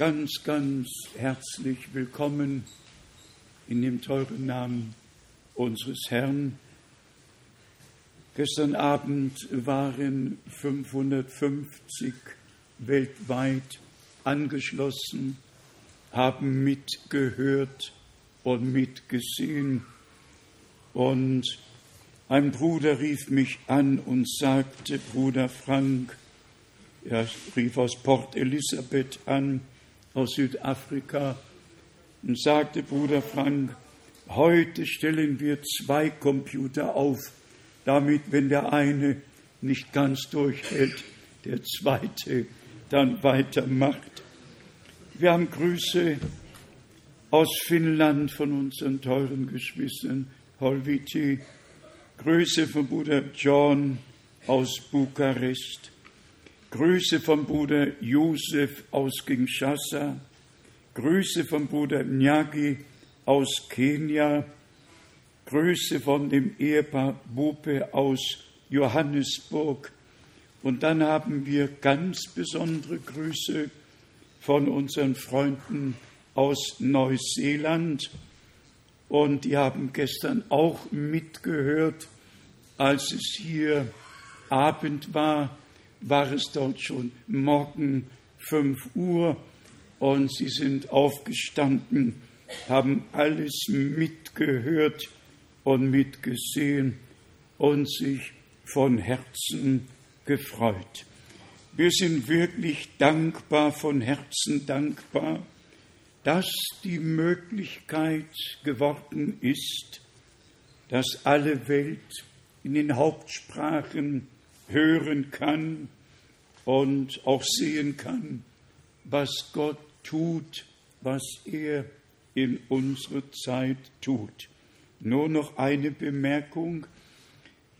ganz, ganz herzlich willkommen in dem teuren Namen unseres Herrn. Gestern Abend waren 550 weltweit angeschlossen, haben mitgehört und mitgesehen. Und ein Bruder rief mich an und sagte, Bruder Frank, er rief aus Port Elizabeth an, aus Südafrika, und sagte, Bruder Frank, heute stellen wir zwei Computer auf, damit, wenn der eine nicht ganz durchhält, der zweite dann weitermacht. Wir haben Grüße aus Finnland von unseren teuren Geschwistern Holviti, Grüße von Bruder John aus Bukarest, Grüße vom Bruder Josef aus Kinshasa, Grüße vom Bruder Nyagi aus Kenia, Grüße von dem Ehepaar Bupe aus Johannesburg. Und dann haben wir ganz besondere Grüße von unseren Freunden aus Neuseeland. Und die haben gestern auch mitgehört, als es hier Abend war, war es dort schon morgen 5 Uhr und sie sind aufgestanden, haben alles mitgehört und mitgesehen und sich von Herzen gefreut. Wir sind wirklich dankbar, von Herzen dankbar, dass die Möglichkeit geworden ist, dass alle Welt in den Hauptsprachen hören kann und auch sehen kann, was Gott tut, was er in unserer Zeit tut. Nur noch eine Bemerkung.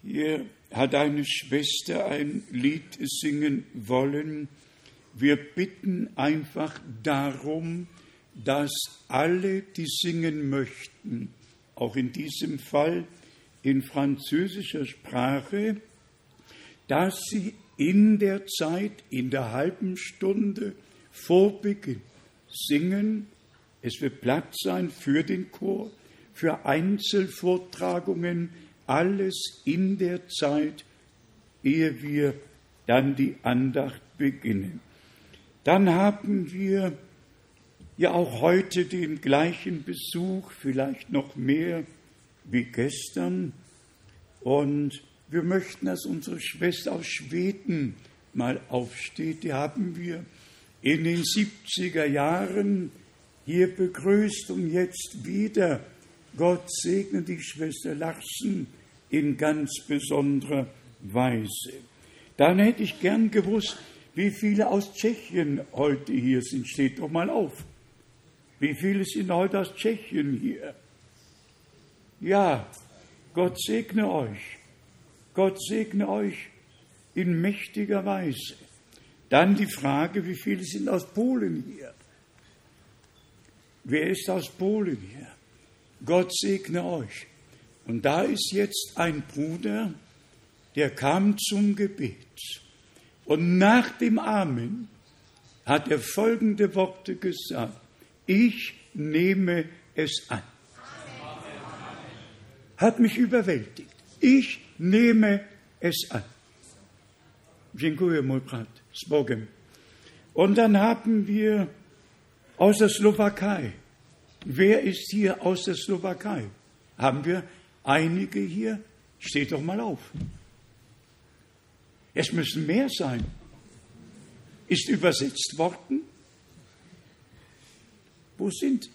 Hier hat eine Schwester ein Lied singen wollen. Wir bitten einfach darum, dass alle, die singen möchten, auch in diesem Fall in französischer Sprache, dass sie in der Zeit, in der halben Stunde vor Beginn singen. Es wird Platz sein für den Chor, für Einzelvortragungen, alles in der Zeit, ehe wir dann die Andacht beginnen. Dann haben wir ja auch heute den gleichen Besuch, vielleicht noch mehr wie gestern. Und wir möchten, dass unsere Schwester aus Schweden mal aufsteht. Die haben wir in den 70er Jahren hier begrüßt und jetzt wieder. Gott segne die Schwester Larsen in ganz besonderer Weise. Dann hätte ich gern gewusst, wie viele aus Tschechien heute hier sind. Steht doch mal auf. Wie viele sind heute aus Tschechien hier? Ja, Gott segne euch. Gott segne euch in mächtiger Weise. Dann die Frage, wie viele sind aus Polen hier? Wer ist aus Polen hier? Gott segne euch. Und da ist jetzt ein Bruder, der kam zum Gebet. Und nach dem Amen hat er folgende Worte gesagt. Ich nehme es an. Hat mich überwältigt. Ich nehme es an. Dziękuję, mój brat. Z Bogiem. Und dann haben wir aus der Slowakei. Wer ist hier aus der Slowakei? Haben wir einige hier? Steht doch mal auf. Es müssen mehr sein. Ist übersetzt worden? Wo sind?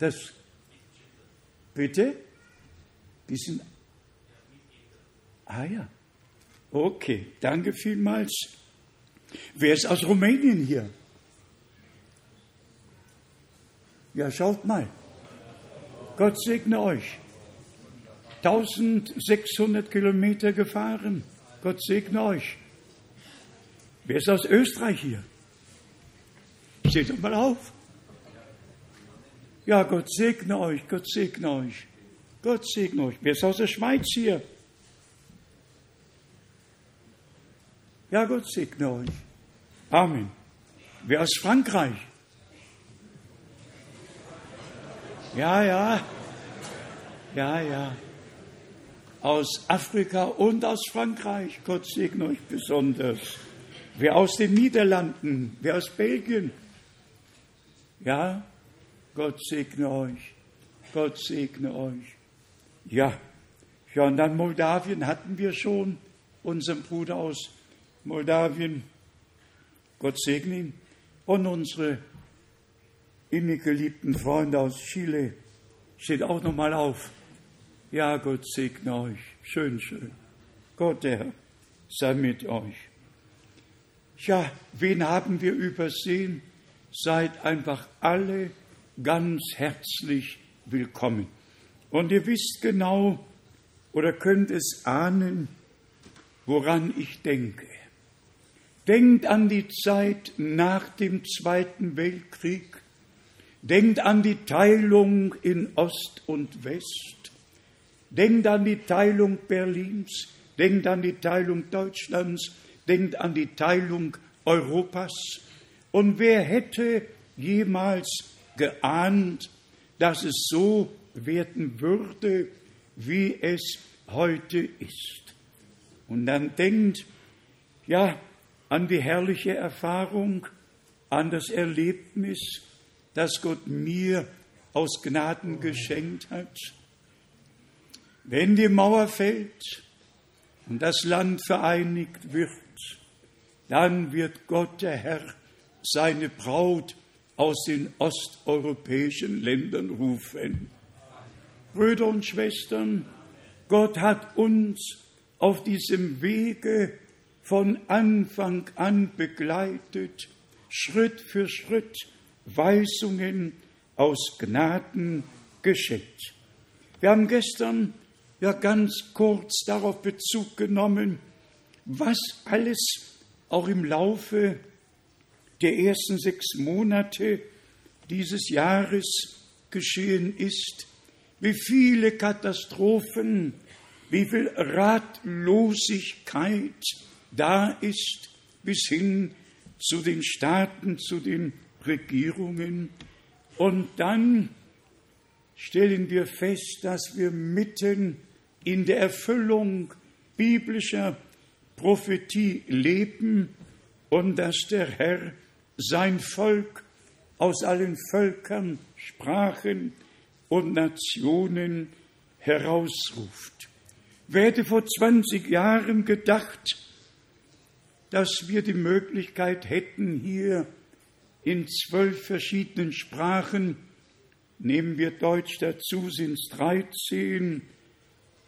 Das, bitte? Die sind, ah ja, okay, danke vielmals. Wer ist aus Rumänien hier? Ja, schaut mal. Gott segne euch. 1600 Kilometer gefahren. Gott segne euch. Wer ist aus Österreich hier? Steht doch mal auf. Ja, Gott segne euch, Gott segne euch. Gott segne euch. Wer ist aus der Schweiz hier? Ja, Gott segne euch. Amen. Wer aus Frankreich? Ja, ja. Ja, ja. Aus Afrika und aus Frankreich. Gott segne euch besonders. Wer aus den Niederlanden? Wer aus Belgien? Ja, Gott segne euch. Gott segne euch. Ja, ja, und dann Moldawien hatten wir schon, unseren Bruder aus Moldawien. Gott segne ihn. Und unsere innig geliebten Freunde aus Chile steht auch nochmal auf. Ja, Gott segne euch. Schön, schön. Gott, der Herr, sei mit euch. Ja, wen haben wir übersehen? Seid einfach alle ganz herzlich willkommen. Und ihr wisst genau oder könnt es ahnen, woran ich denke. Denkt an die Zeit nach dem Zweiten Weltkrieg. Denkt an die Teilung in Ost und West. Denkt an die Teilung Berlins. Denkt an die Teilung Deutschlands. Denkt an die Teilung Europas. Und wer hätte jemals geahnt, dass es so werden würde, wie es heute ist? Und dann denkt, ja, an die herrliche Erfahrung, an das Erlebnis, das Gott mir aus Gnaden geschenkt hat. Wenn die Mauer fällt und das Land vereinigt wird, dann wird Gott, der Herr, seine Braut aus den osteuropäischen Ländern rufen. Brüder und Schwestern, Gott hat uns auf diesem Wege von Anfang an begleitet, Schritt für Schritt Weisungen aus Gnaden geschenkt. Wir haben gestern ja ganz kurz darauf Bezug genommen, was alles auch im Laufe der ersten sechs Monate dieses Jahres geschehen ist, wie viele Katastrophen, wie viel Ratlosigkeit, da ist, bis hin zu den Staaten, zu den Regierungen. Und dann stellen wir fest, dass wir mitten in der Erfüllung biblischer Prophetie leben und dass der Herr sein Volk aus allen Völkern, Sprachen und Nationen herausruft. Wer hätte vor 20 Jahren gedacht, dass wir die Möglichkeit hätten, hier in zwölf verschiedenen Sprachen, nehmen wir Deutsch dazu, sind es 13,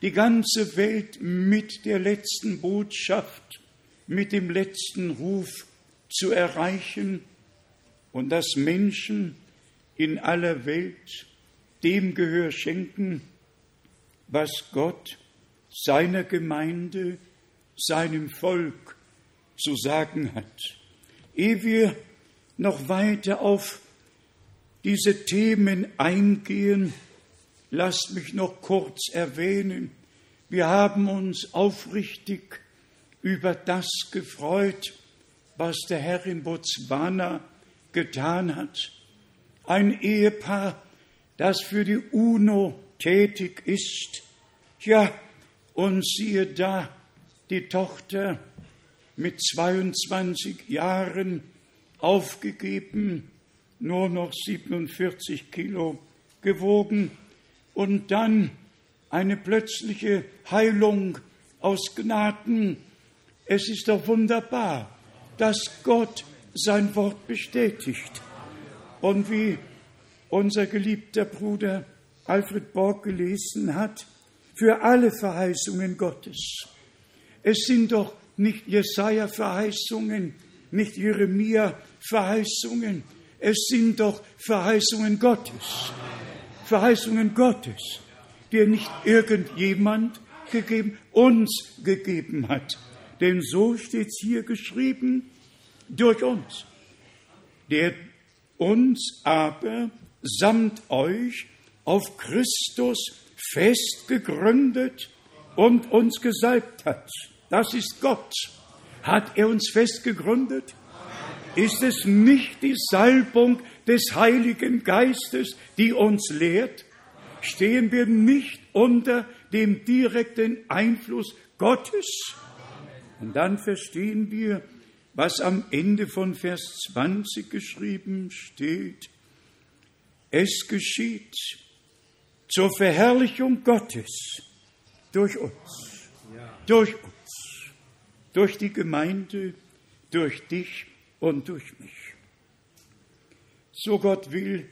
die ganze Welt mit der letzten Botschaft, mit dem letzten Ruf zu erreichen und dass Menschen in aller Welt dem Gehör schenken, was Gott seiner Gemeinde, seinem Volk zu sagen hat. Ehe wir noch weiter auf diese Themen eingehen, lasst mich noch kurz erwähnen, wir haben uns aufrichtig über das gefreut, was der Herr in Botswana getan hat. Ein Ehepaar, das für die UNO tätig ist. Ja, und siehe da, die Tochter mit 22 Jahren aufgegeben, nur noch 47 Kilo gewogen und dann eine plötzliche Heilung aus Gnaden. Es ist doch wunderbar, dass Gott sein Wort bestätigt. Und wie unser geliebter Bruder Alfred Borg gelesen hat, für alle Verheißungen Gottes. Es sind doch nicht Jesaja-Verheißungen, nicht Jeremia-Verheißungen. Es sind doch Verheißungen Gottes. Verheißungen Gottes, die nicht irgendjemand gegeben, uns gegeben hat. Denn so steht es hier geschrieben, durch uns. Der uns aber samt euch auf Christus fest gegründet und uns gesalbt hat. Das ist Gott. Hat er uns fest gegründet? Ist es nicht die Salbung des Heiligen Geistes, die uns lehrt? Stehen wir nicht unter dem direkten Einfluss Gottes? Und dann verstehen wir, was am Ende von Vers 20 geschrieben steht. Es geschieht zur Verherrlichung Gottes durch uns, durch uns, durch die Gemeinde, durch dich und durch mich. So Gott will,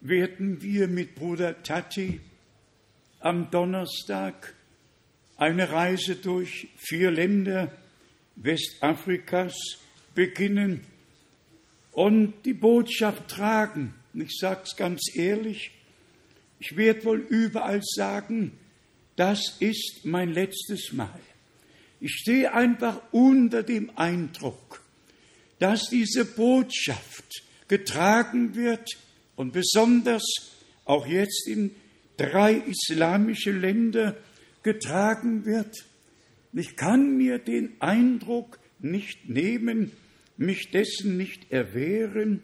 werden wir mit Bruder Tati am Donnerstag eine Reise durch vier Länder Westafrikas beginnen und die Botschaft tragen. Ich sage es ganz ehrlich, ich werde wohl überall sagen, das ist mein letztes Mal. Ich stehe einfach unter dem Eindruck, dass diese Botschaft getragen wird und besonders auch jetzt in drei islamische Länder getragen wird. Ich kann mir den Eindruck nicht nehmen, mich dessen nicht erwehren,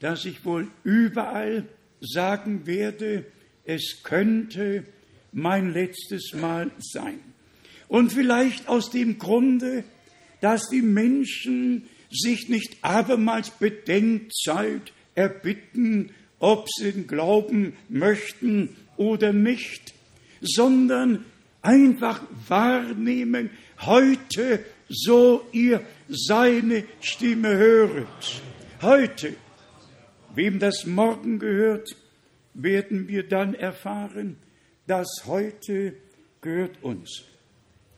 dass ich wohl überall sagen werde, es könnte mein letztes Mal sein. Und vielleicht aus dem Grunde, dass die Menschen sich nicht abermals Bedenkzeit erbitten, ob sie glauben möchten oder nicht, sondern einfach wahrnehmen, heute, so ihr seine Stimme höret. Heute, wem das morgen gehört, werden wir dann erfahren, dass heute gehört uns.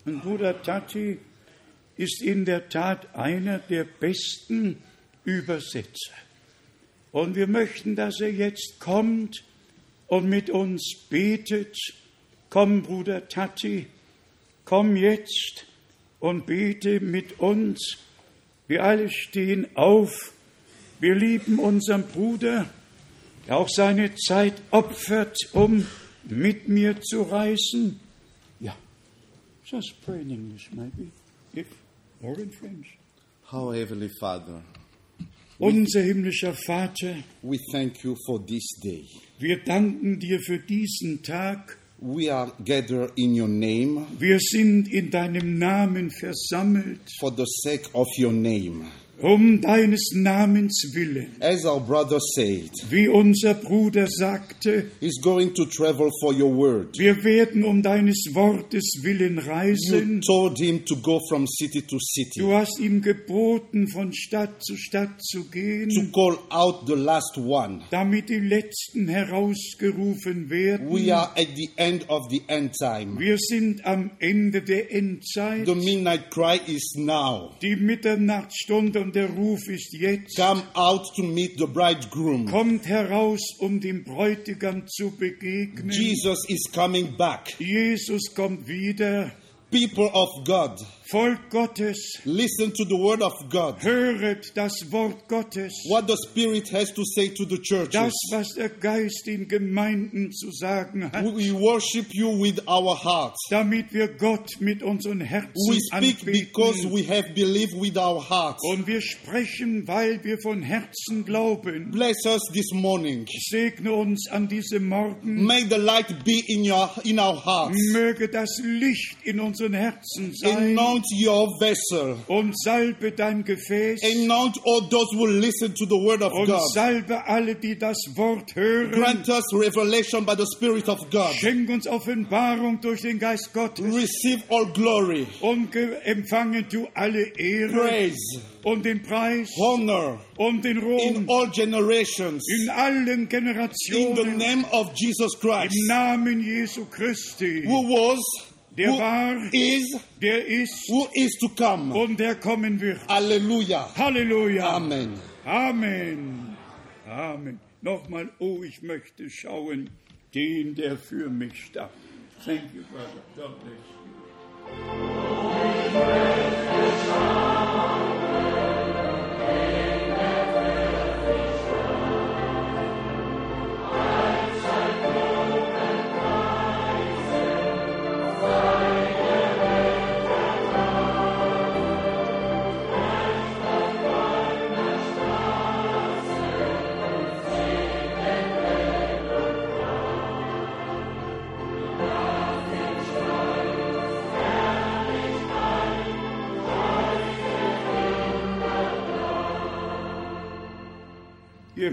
Und Bruder Tati ist in der Tat einer der besten Übersetzer. Und wir möchten, dass er jetzt kommt und mit uns betet. Komm, Bruder Tati, komm jetzt und bete mit uns. Wir alle stehen auf. Wir lieben unseren Bruder, der auch seine Zeit opfert, um mit mir zu reisen. Ja, just pray in English, maybe, if or in French. How Heavenly Father, Unser himmlischer Vater, we thank you for this day. wir danken dir für diesen Tag. We are gathered in your name Wir sind in deinem Namen versammelt, for the sake of your name. Um deines Namens willen. As our brother said, Wie unser Bruder sagte, he's going to travel for your word. wir werden um deines Wortes willen You reisen. told him to go from city to city, Du hast ihm geboten, von Stadt zu Stadt zu to gehen, call out the last one. damit die Letzten herausgerufen werden. We are at the end of the end time. Wir sind am Ende der Endzeit. The midnight cry is now. Die Mitternachtsstunde und der Ruf ist jetzt. Come out to meet the bridegroom. Kommt heraus, um dem Bräutigam zu begegnen. Jesus is coming back. Jesus kommt wieder. People of God, Volk Gottes, listen to the word of God. höret das Wort Gottes. What the Spirit has to say to the churches. Das, was der Geist in Gemeinden zu sagen hat, We worship you with our hearts. damit wir Gott mit unseren Herzen We speak because we have believed with our hearts. Und wir sprechen, weil wir von Herzen glauben. Bless us this morning. Segne uns an diesem Morgen. May the light be in your in our hearts. Möge das Licht in unseren Herzen sein. Anoint your vessel. Und salbe dein Gefäß. Anoint all those who listen to the word of Und God. salbe alle, die das Wort hören. Grant us revelation by the Spirit of God. Schenk uns Offenbarung durch den Geist Gottes. Receive all glory, Und ge- empfange du alle Ehre praise, und den Preis honor und den in Ruhm all generations. in allen In the Generationen. name of Jesus Christ, Im Namen Jesu Christi, who was, der who war, is, der ist who is to come. und der kommen wird. Hallelujah. Halleluja. Amen. Amen. Amen. Nochmal, oh, ich möchte schauen, den, der für mich starb. Thank you, brother. God bless you.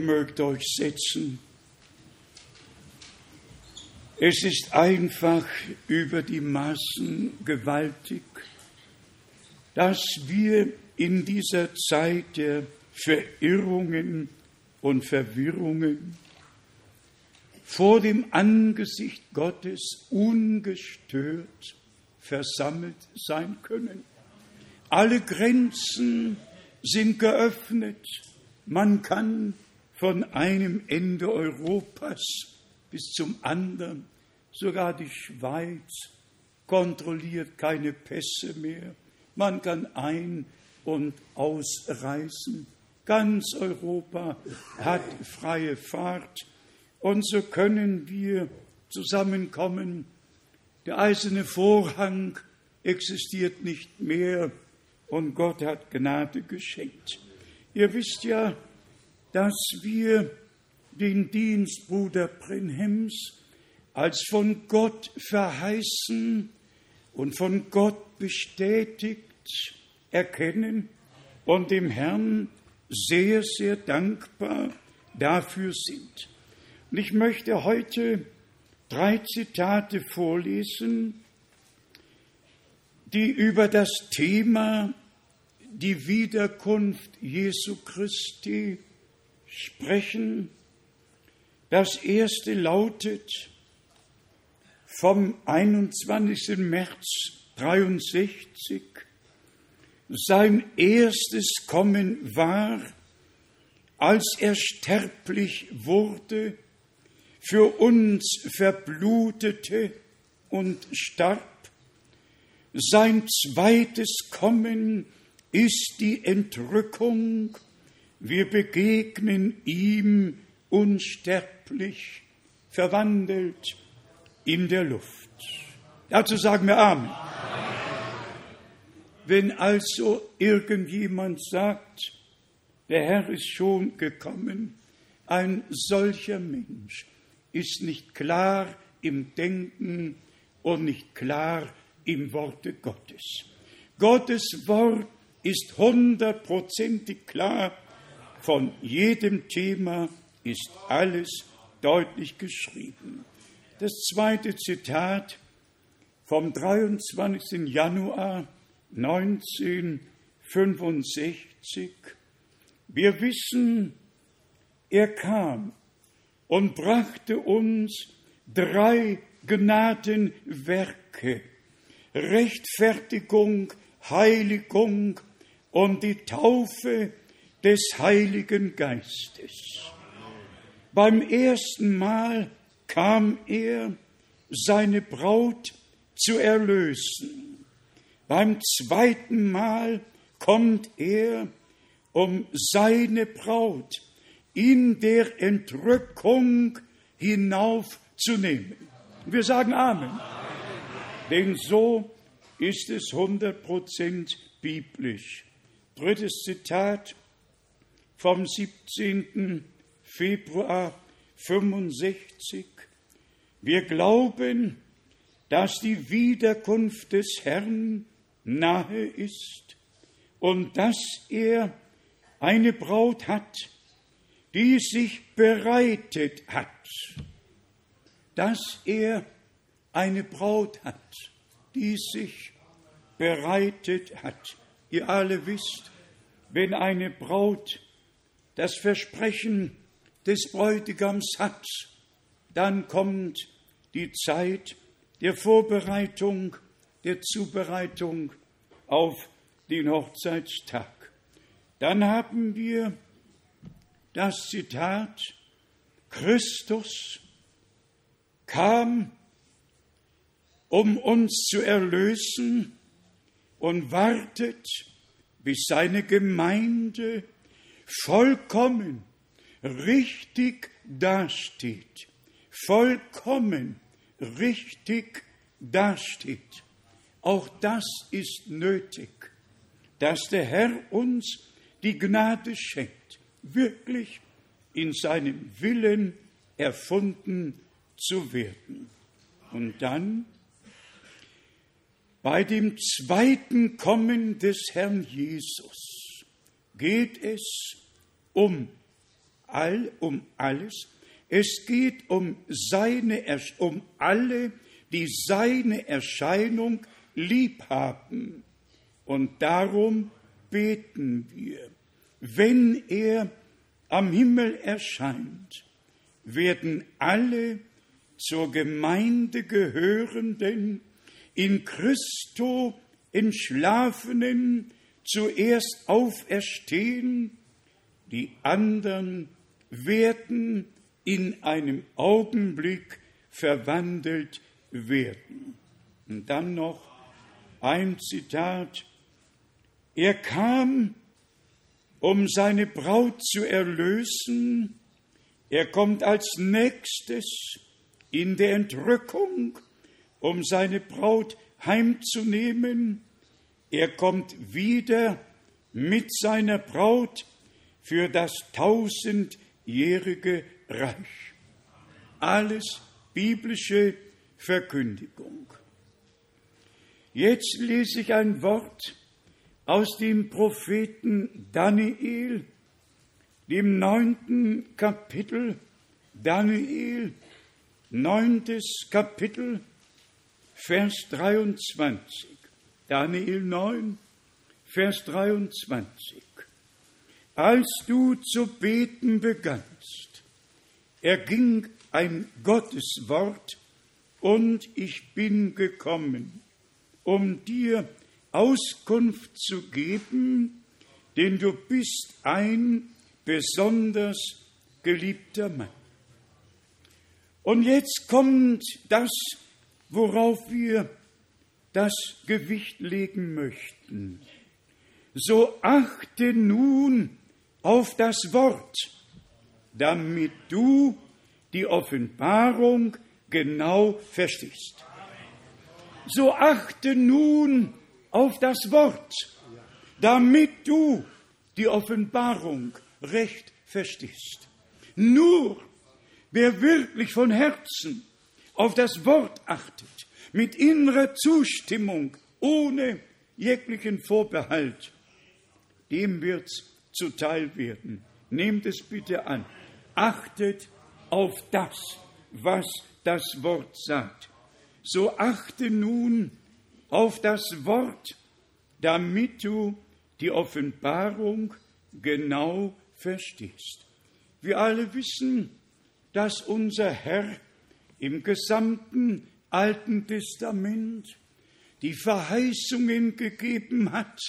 Mögt euch setzen. Es ist einfach über die Maßen gewaltig, dass wir in dieser Zeit der Verirrungen und Verwirrungen vor dem Angesicht Gottes ungestört versammelt sein können. Alle Grenzen sind geöffnet. Man kann von einem Ende Europas bis zum anderen, sogar die Schweiz kontrolliert keine Pässe mehr. Man kann ein- und ausreisen. Ganz Europa hat freie Fahrt und so können wir zusammenkommen. Der eiserne Vorhang existiert nicht mehr und Gott hat Gnade geschenkt. Ihr wisst ja, dass wir den Dienst Bruder Brenhems als von Gott verheißen und von Gott bestätigt erkennen und dem Herrn sehr, sehr dankbar dafür sind. Und ich möchte heute drei Zitate vorlesen, die über das Thema die Wiederkunft Jesu Christi sprechen. Das erste lautet vom 21. März 63. Sein erstes Kommen war, als er sterblich wurde für uns verblutete und starb. Sein zweites Kommen ist die Entrückung. Wir begegnen ihm unsterblich, verwandelt in der Luft. Dazu sagen wir Amen. Wenn also irgendjemand sagt, der Herr ist schon gekommen, ein solcher Mensch ist nicht klar im Denken und nicht klar im Worte Gottes. Gottes Wort ist hundertprozentig klar. Von jedem Thema ist alles deutlich geschrieben. Das zweite Zitat vom 23. Januar 1965. Wir wissen, er kam und brachte uns drei Gnadenwerke, Rechtfertigung, Heiligung und die Taufe des Heiligen Geistes. Beim ersten Mal kam er, seine Braut zu erlösen. Beim zweiten Mal kommt er, um seine Braut in der Entrückung hinaufzunehmen. Wir sagen Amen. Amen. Denn so ist es 100% biblisch. Drittes Zitat vom 17. Februar 65. Wir glauben, dass die Wiederkunft des Herrn nahe ist und dass er eine Braut hat, die sich bereitet hat, dass er eine Braut hat, die sich bereitet hat. Ihr alle wisst, wenn eine Braut das Versprechen des Bräutigams hat, dann kommt die Zeit der Vorbereitung, der Zubereitung auf den Hochzeitstag. Dann haben wir das Zitat, Christus kam, um uns zu erlösen und wartet, bis seine Gemeinde vollkommen, richtig dasteht, vollkommen, richtig dasteht. Auch das ist nötig, dass der Herr uns die Gnade schenkt wirklich in seinem Willen erfunden zu werden. Und dann bei dem zweiten Kommen des Herrn Jesus geht es um all, um alles. Es geht um seine, um alle, die seine Erscheinung lieb haben. Und darum beten wir, wenn er am Himmel erscheint, werden alle zur Gemeinde gehörenden, in Christo Entschlafenen zuerst auferstehen, die anderen werden in einem Augenblick verwandelt werden. Und dann noch ein Zitat. Er kam, um seine Braut zu erlösen. Er kommt als nächstes in der Entrückung, um seine Braut heimzunehmen. Er kommt wieder mit seiner Braut für das tausendjährige Reich. Alles biblische Verkündigung. Jetzt lese ich ein Wort aus dem Propheten Daniel, dem neunten Kapitel, Daniel, neuntes Kapitel, Vers 23. Daniel 9, Vers 23. Als du zu beten begannst, erging ein Gotteswort und ich bin gekommen, um dir Auskunft zu geben, denn du bist ein besonders geliebter Mann. Und jetzt kommt das, worauf wir das Gewicht legen möchten. So achte nun auf das Wort, damit du die Offenbarung genau verstehst. So achte nun auf das Wort, damit du die Offenbarung recht verstehst. Nur wer wirklich von Herzen auf das Wort achtet, mit innerer Zustimmung, ohne jeglichen Vorbehalt, dem wird's zuteil werden. Nehmt es bitte an. Achtet auf das, was das Wort sagt. So achte nun auf das Wort, damit du die Offenbarung genau verstehst. Wir alle wissen, dass unser Herr im gesamten Alten Testament die Verheißungen gegeben hat,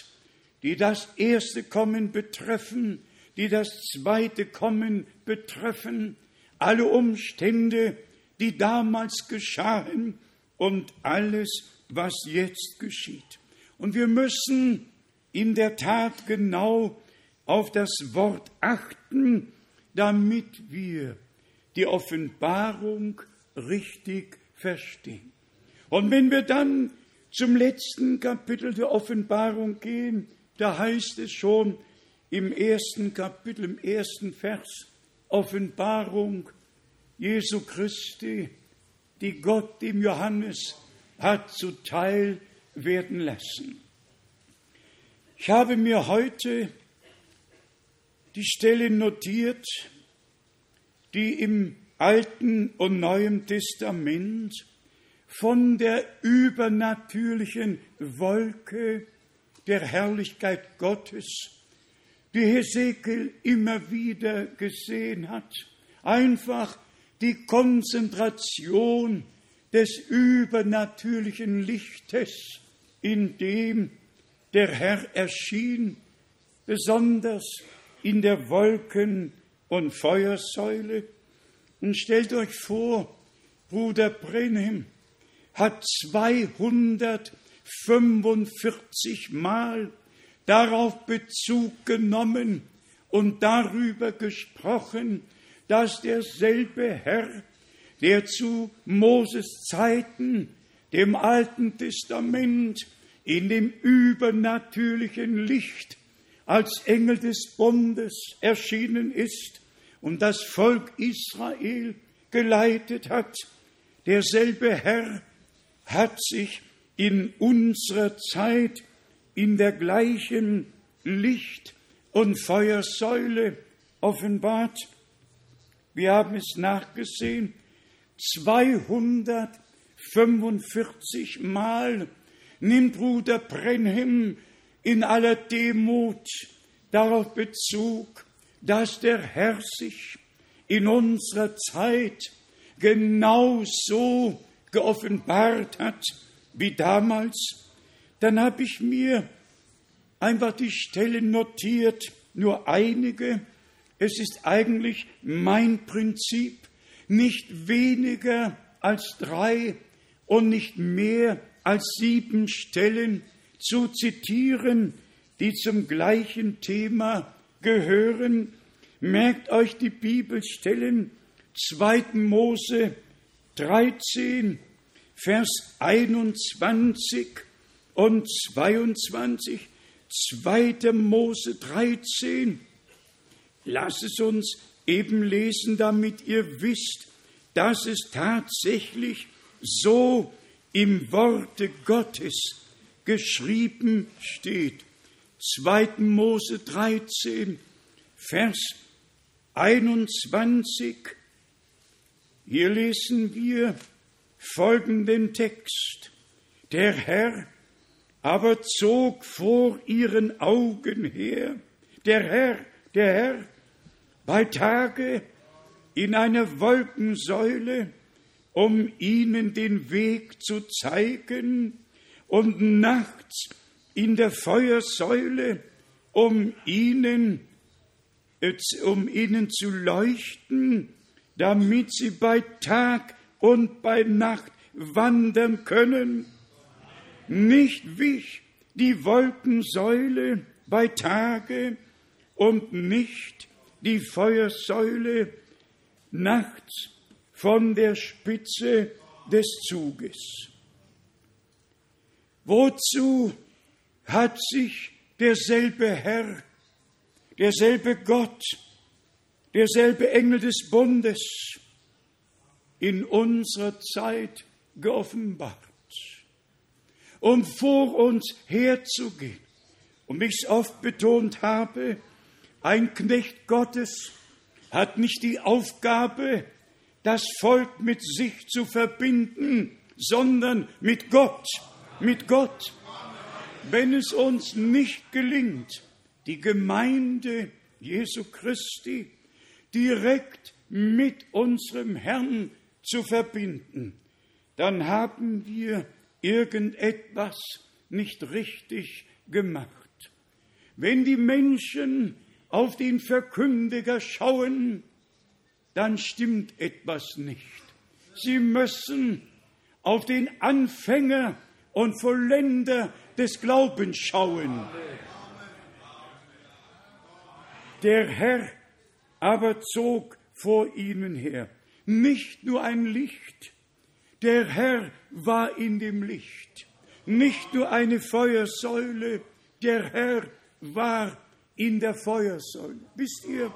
die das erste Kommen betreffen, die das zweite Kommen betreffen, alle Umstände, die damals geschahen und alles, was jetzt geschieht. Und wir müssen in der Tat genau auf das Wort achten, damit wir die Offenbarung richtig verstehen. Und wenn wir dann zum letzten Kapitel der Offenbarung gehen, da heißt es schon im ersten Kapitel, im ersten Vers, Offenbarung Jesu Christi, die Gott dem Johannes hat zuteil werden lassen. Ich habe mir heute die Stelle notiert, die im Alten und Neuen Testament von der übernatürlichen Wolke der Herrlichkeit Gottes, die Hesekiel immer wieder gesehen hat. Einfach die Konzentration des übernatürlichen Lichtes, in dem der Herr erschien, besonders in der Wolken- und Feuersäule. Und stellt euch vor, Bruder Brenhem hat 245 Mal darauf Bezug genommen und darüber gesprochen, dass derselbe Herr, der zu Moses Zeiten, dem Alten Testament, in dem übernatürlichen Licht als Engel des Bundes erschienen ist und das Volk Israel geleitet hat, derselbe Herr hat sich in unserer Zeit in der gleichen Licht- und Feuersäule offenbart. wir haben es nachgesehen, 245 Mal nimmt Bruder Brenhem in aller Demut darauf Bezug, dass der Herr sich in unserer Zeit genauso geoffenbart hat wie damals, dann habe ich mir einfach die Stellen notiert, nur einige. Es ist eigentlich mein Prinzip, nicht weniger als drei und nicht mehr als sieben Stellen zu zitieren, die zum gleichen Thema gehören. Merkt euch die Bibelstellen 2. Mose 13, Vers 21 und 22, 2. Mose 13. Lass es uns eben lesen, damit ihr wisst, dass es tatsächlich so im Worte Gottes geschrieben steht. 2. Mose 13, Vers 21. Hier lesen wir folgenden Text. Der Herr aber zog vor ihren Augen her, der Herr, der Herr, bei Tage in einer Wolkensäule, um ihnen den Weg zu zeigen, und nachts in der Feuersäule, um ihnen, äh, um ihnen zu leuchten, damit sie bei Tag und bei Nacht wandern können. Nicht wich die Wolkensäule bei Tage und nicht die Feuersäule nachts von der Spitze des Zuges. Wozu hat sich derselbe Herr, derselbe Gott, derselbe Engel des Bundes in unserer Zeit geoffenbart, um vor uns herzugehen. Und wie ich es oft betont habe, ein Knecht Gottes hat nicht die Aufgabe, das Volk mit sich zu verbinden, sondern mit Gott, mit Gott. Wenn es uns nicht gelingt, die Gemeinde Jesu Christi direkt mit unserem Herrn zu verbinden, dann haben wir irgendetwas nicht richtig gemacht. Wenn die Menschen auf den Verkündiger schauen, dann stimmt etwas nicht. Sie müssen auf den Anfänger und Vollender des Glaubens schauen. Der Herr aber zog vor ihnen her nicht nur ein Licht, der Herr war in dem Licht, nicht nur eine Feuersäule, der Herr war in der Feuersäule. Wisst ihr,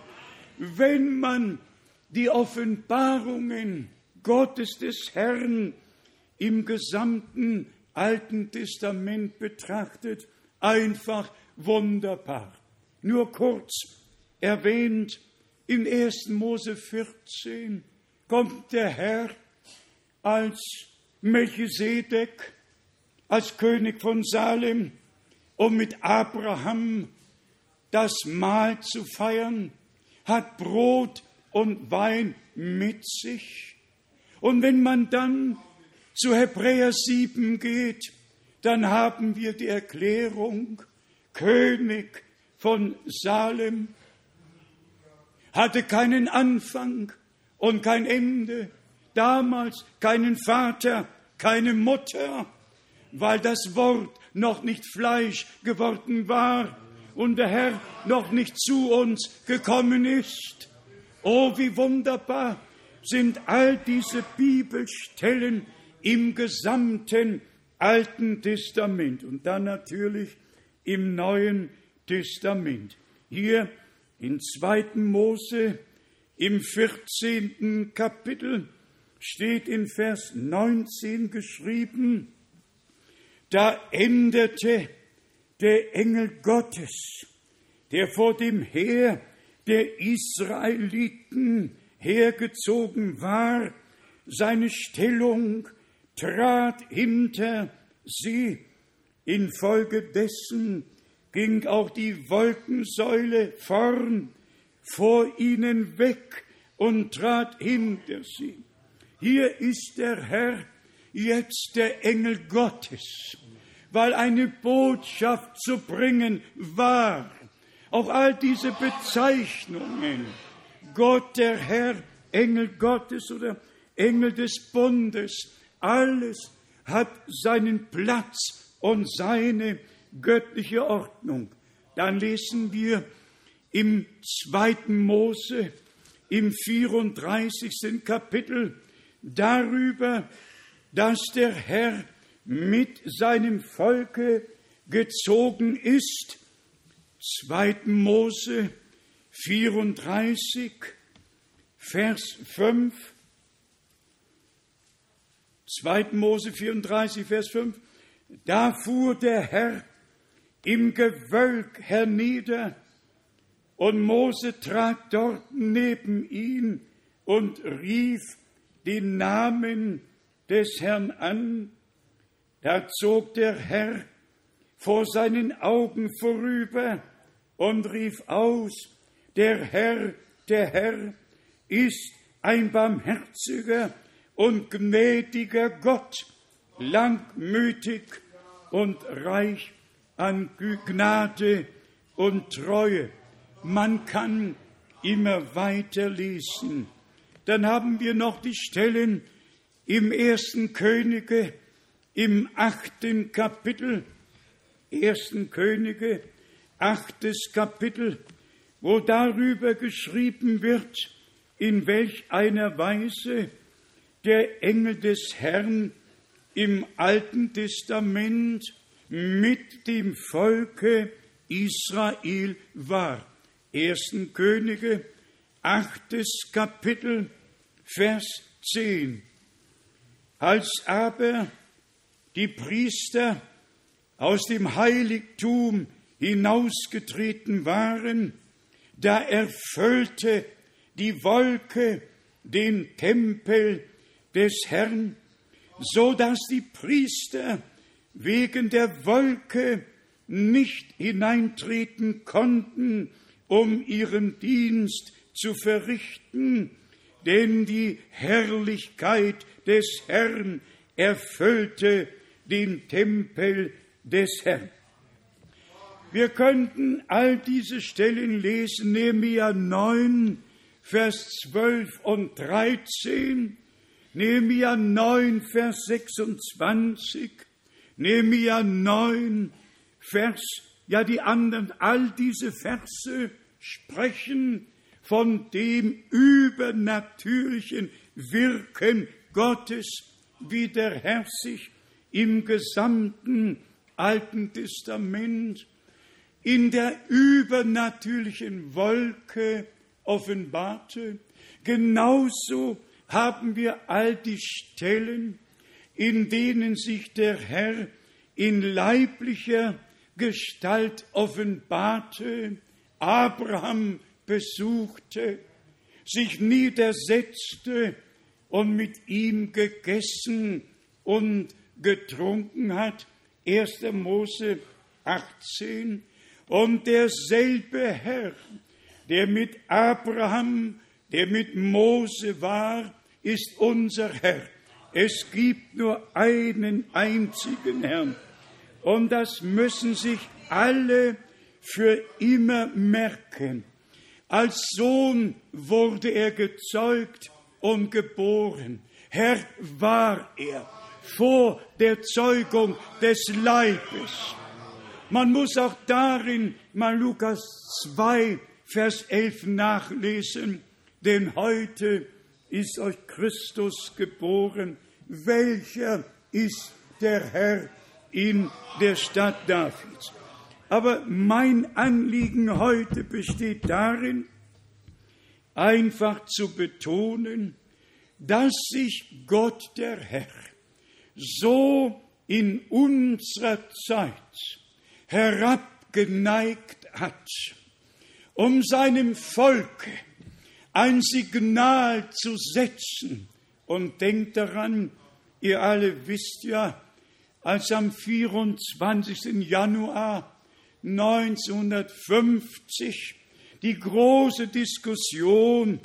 wenn man die Offenbarungen Gottes des Herrn im gesamten Alten Testament betrachtet, einfach wunderbar. Nur kurz erwähnt, in 1. Mose 14 kommt der Herr als Melchisedek, als König von Salem, um mit Abraham das Mahl zu feiern, hat Brot und Wein mit sich. Und wenn man dann zu Hebräer 7 geht, dann haben wir die Erklärung, König von Salem hatte keinen Anfang und kein Ende, damals keinen Vater, keine Mutter, weil das Wort noch nicht Fleisch geworden war und der Herr noch nicht zu uns gekommen ist. Oh, wie wunderbar sind all diese Bibelstellen im gesamten Alten Testament und dann natürlich im Neuen Testament. Hier in 2. Mose im 14. Kapitel steht in Vers 19 geschrieben, da änderte der Engel Gottes, der vor dem Heer der Israeliten hergezogen war, seine Stellung trat hinter sie. Infolgedessen ging auch die Wolkensäule vorn vor ihnen weg und trat hinter sie. Hier ist der Herr, jetzt der Engel Gottes, weil eine Botschaft zu bringen war. Auch all diese Bezeichnungen, Gott der Herr, Engel Gottes oder Engel des Bundes, alles hat seinen Platz und seine göttliche Ordnung. Dann lesen wir im zweiten Mose, im 34. Kapitel, darüber, dass der Herr mit seinem Volke gezogen ist. 2. Mose 34, Vers 5. 2. Mose 34, Vers 5. Da fuhr der Herr im Gewölk hernieder und Mose trat dort neben ihn und rief den Namen des Herrn an, da zog der Herr vor seinen Augen vorüber und rief aus, der Herr, der Herr ist ein barmherziger und gnädiger Gott, langmütig und reich an Gnade und Treue. Man kann immer weiter lesen. Dann haben wir noch die Stellen im ersten Könige, im achten Kapitel, ersten Könige, achtes Kapitel, wo darüber geschrieben wird, in welch einer Weise der Engel des Herrn im Alten Testament mit dem Volke Israel war. Ersten Könige, achtes Kapitel, Vers 10. Als aber die Priester aus dem Heiligtum hinausgetreten waren, da erfüllte die Wolke den Tempel des Herrn, so dass die Priester wegen der Wolke nicht hineintreten konnten, um ihren Dienst zu verrichten, denn die Herrlichkeit des Herrn erfüllte den Tempel des Herrn. Wir könnten all diese Stellen lesen, Nehemiah 9, Vers 12 und 13, Nehemiah 9, Vers 26, Nehemiah 9, Vers, ja die anderen, all diese Verse sprechen von dem übernatürlichen Wirken Gottes, wie der Herr sich im gesamten Alten Testament in der übernatürlichen Wolke offenbarte. Genauso haben wir all die Stellen, in denen sich der Herr in leiblicher Gestalt offenbarte, Abraham besuchte, sich niedersetzte und mit ihm gegessen und getrunken hat. 1. Mose 18. Und derselbe Herr, der mit Abraham, der mit Mose war, ist unser Herr. Es gibt nur einen einzigen Herrn. Und das müssen sich alle für immer merken. Als Sohn wurde er gezeugt und geboren. Herr war er vor der Zeugung des Leibes. Man muss auch darin mal Lukas 2, Vers 11 nachlesen, denn heute ist euch Christus geboren, welcher ist der Herr in der Stadt Davids. Aber mein Anliegen heute besteht darin, einfach zu betonen, dass sich Gott der Herr so in unserer Zeit herabgeneigt hat, um seinem Volke ein Signal zu setzen. Und denkt daran, ihr alle wisst ja, als am 24. Januar 1950 die große Diskussion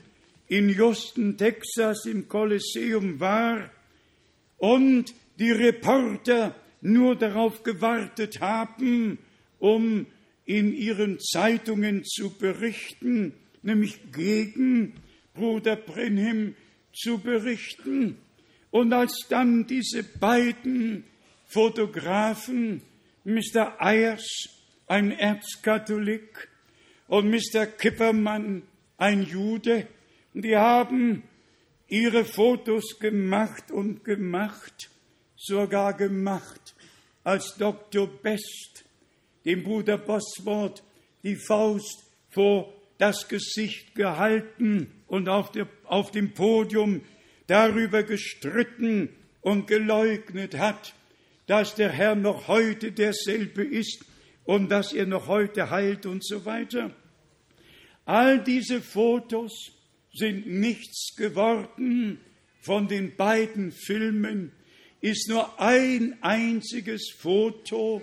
in Houston, Texas im Kolosseum war und die Reporter nur darauf gewartet haben, um in ihren Zeitungen zu berichten, nämlich gegen Bruder Brenham zu berichten. Und als dann diese beiden Fotografen, Mr. Ayers, ein Erzkatholik, und Mr. Kippermann, ein Jude, die haben ihre Fotos gemacht und gemacht, sogar gemacht, als Dr. Best dem Bruder Bosworth die Faust vor das Gesicht gehalten und auf, der, auf dem Podium darüber gestritten und geleugnet hat, dass der Herr noch heute derselbe ist und dass er noch heute heilt und so weiter. All diese Fotos sind nichts geworden von den beiden Filmen, ist nur ein einziges Foto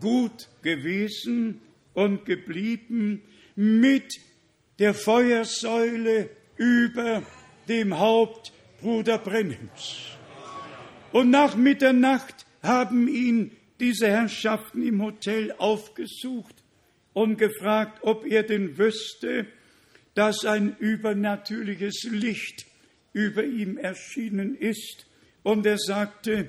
gut gewesen und geblieben mit der Feuersäule über dem Haupt Bruder Brennims. Und nach Mitternacht haben ihn diese Herrschaften im Hotel aufgesucht und gefragt, ob er denn wüsste, dass ein übernatürliches Licht über ihm erschienen ist. Und er sagte,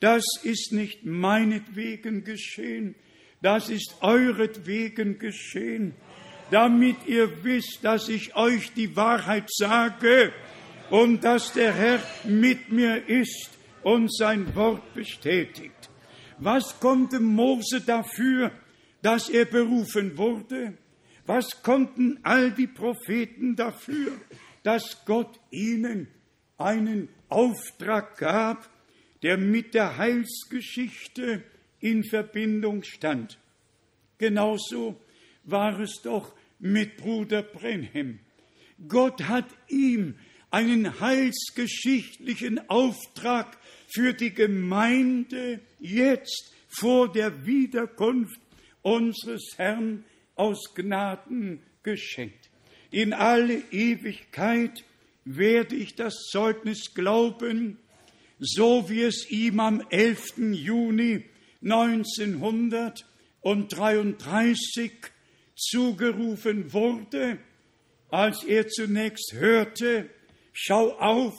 das ist nicht meinetwegen geschehen, das ist euretwegen geschehen, damit ihr wisst, dass ich euch die Wahrheit sage und dass der Herr mit mir ist und sein Wort bestätigt. Was konnte Mose dafür, dass er berufen wurde? Was konnten all die Propheten dafür, dass Gott ihnen einen Auftrag gab, der mit der Heilsgeschichte in Verbindung stand. Genauso war es doch mit Bruder Brenhem. Gott hat ihm einen heilsgeschichtlichen Auftrag für die Gemeinde jetzt vor der Wiederkunft unseres Herrn aus Gnaden geschenkt. In alle Ewigkeit werde ich das Zeugnis glauben, so wie es ihm am 11. Juni 1933 zugerufen wurde, als er zunächst hörte, schau auf,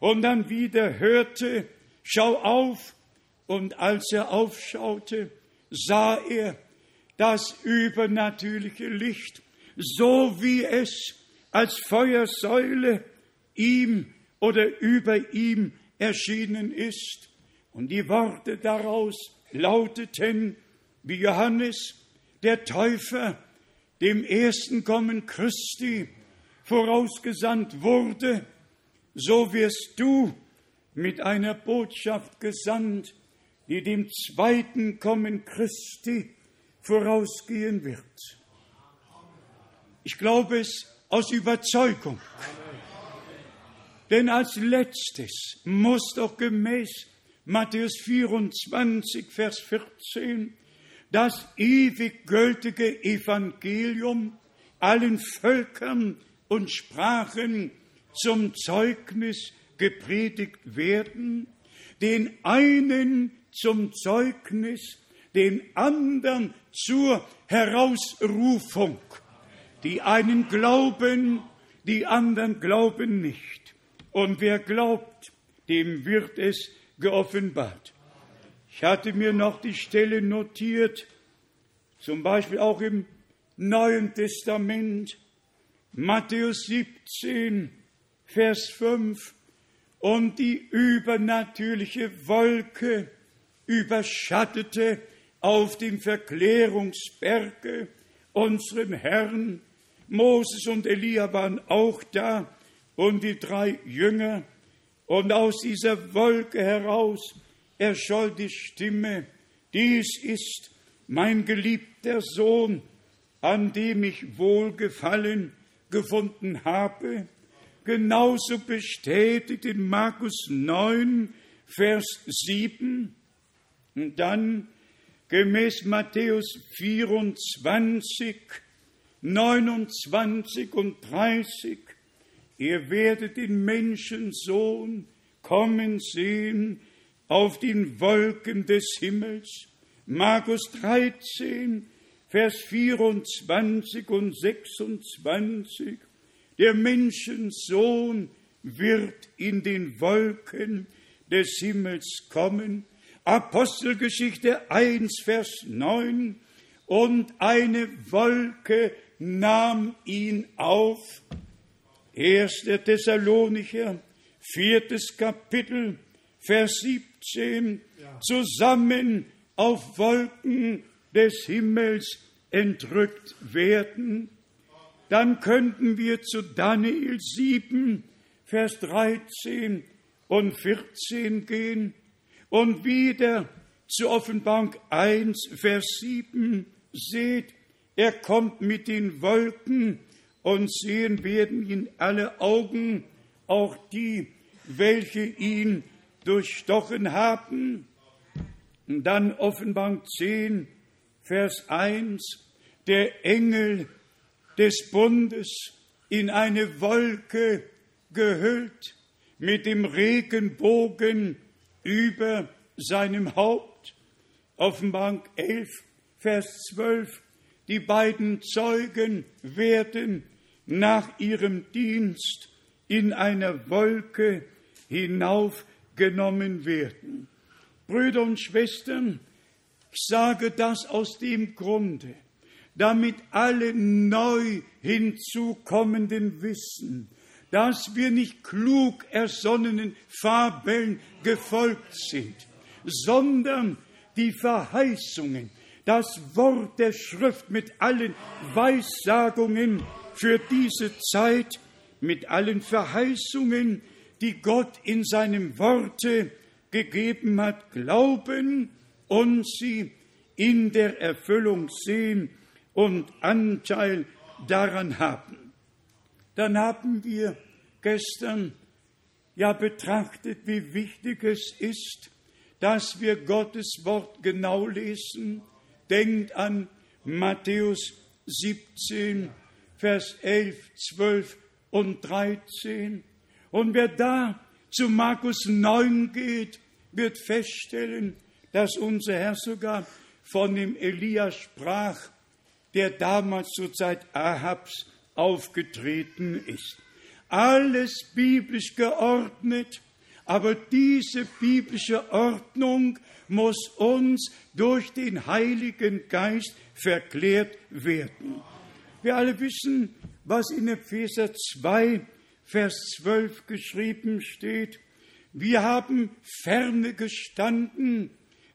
und dann wieder hörte, schau auf, und als er aufschaute, sah er das übernatürliche Licht, so wie es als Feuersäule ihm oder über ihm erschienen ist. Und die Worte daraus lauteten, wie Johannes, der Täufer, dem ersten Kommen Christi vorausgesandt wurde, so wirst du mit einer Botschaft gesandt, die dem zweiten Kommen Christi vorausgehen wird. Ich glaube es aus Überzeugung. Denn als letztes muss doch gemäß Matthäus 24, Vers 14 das ewig gültige Evangelium allen Völkern und Sprachen zum Zeugnis gepredigt werden, den einen zum Zeugnis, den anderen zur Herausrufung. Die einen glauben, die anderen glauben nicht. Und wer glaubt, dem wird es geoffenbart. Ich hatte mir noch die Stelle notiert, zum Beispiel auch im Neuen Testament, Matthäus 17, Vers 5, und die übernatürliche Wolke überschattete auf dem Verklärungsberge unseren Herrn. Moses und Elia waren auch da und die drei Jünger, und aus dieser Wolke heraus erscholl die Stimme, dies ist mein geliebter Sohn, an dem ich wohlgefallen gefunden habe, genauso bestätigt in Markus 9, Vers 7 und dann gemäß Matthäus 24, 29 und 30, ihr werdet den Menschensohn kommen sehen auf den Wolken des Himmels. Markus 13, Vers 24 und 26. Der Menschensohn wird in den Wolken des Himmels kommen. Apostelgeschichte 1, Vers 9. Und eine Wolke nahm ihn auf. 1. Thessalonicher, viertes Kapitel, Vers 17. Zusammen auf Wolken des Himmels entrückt werden. Dann könnten wir zu Daniel 7, Vers 13 und 14 gehen und wieder zu Offenbarung 1, Vers 7 seht, er kommt mit den Wolken und sehen werden ihn alle Augen, auch die, welche ihn durchstochen haben. Und dann Offenbarung 10, Vers 1, der Engel des Bundes in eine Wolke gehüllt mit dem Regenbogen über seinem Haupt. Offenbarung 11, Vers 12. Die beiden Zeugen werden nach ihrem Dienst in einer Wolke hinaufgenommen werden. Brüder und Schwestern, ich sage das aus dem Grunde, damit alle neu hinzukommenden wissen, dass wir nicht klug ersonnenen Fabeln gefolgt sind, sondern die Verheißungen, das Wort der Schrift mit allen Weissagungen für diese Zeit, mit allen Verheißungen, die Gott in seinem Worte gegeben hat, glauben und sie in der Erfüllung sehen und Anteil daran haben. Dann haben wir gestern ja betrachtet, wie wichtig es ist, dass wir Gottes Wort genau lesen. Denkt an Matthäus 17, Vers 11, 12 und 13. Und wer da zu Markus 9 geht, wird feststellen, dass unser Herr sogar von dem Elia sprach, der damals zur Zeit Ahabs aufgetreten ist. Alles biblisch geordnet, aber diese biblische Ordnung muss uns durch den Heiligen Geist verklärt werden. Wir alle wissen, was in Epheser 2 Vers 12 geschrieben steht. Wir haben ferne gestanden,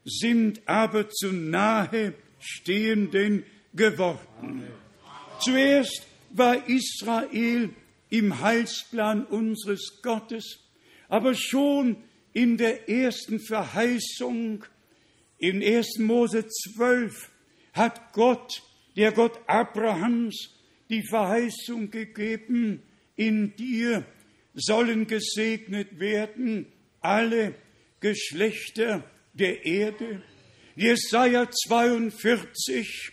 sind aber zu nahe stehenden geworden. Zuerst war Israel im Heilsplan unseres Gottes, aber schon in der ersten Verheißung in 1. Mose 12 hat Gott, der Gott Abrahams, die Verheißung gegeben, in dir sollen gesegnet werden alle Geschlechter der Erde. Jesaja 42,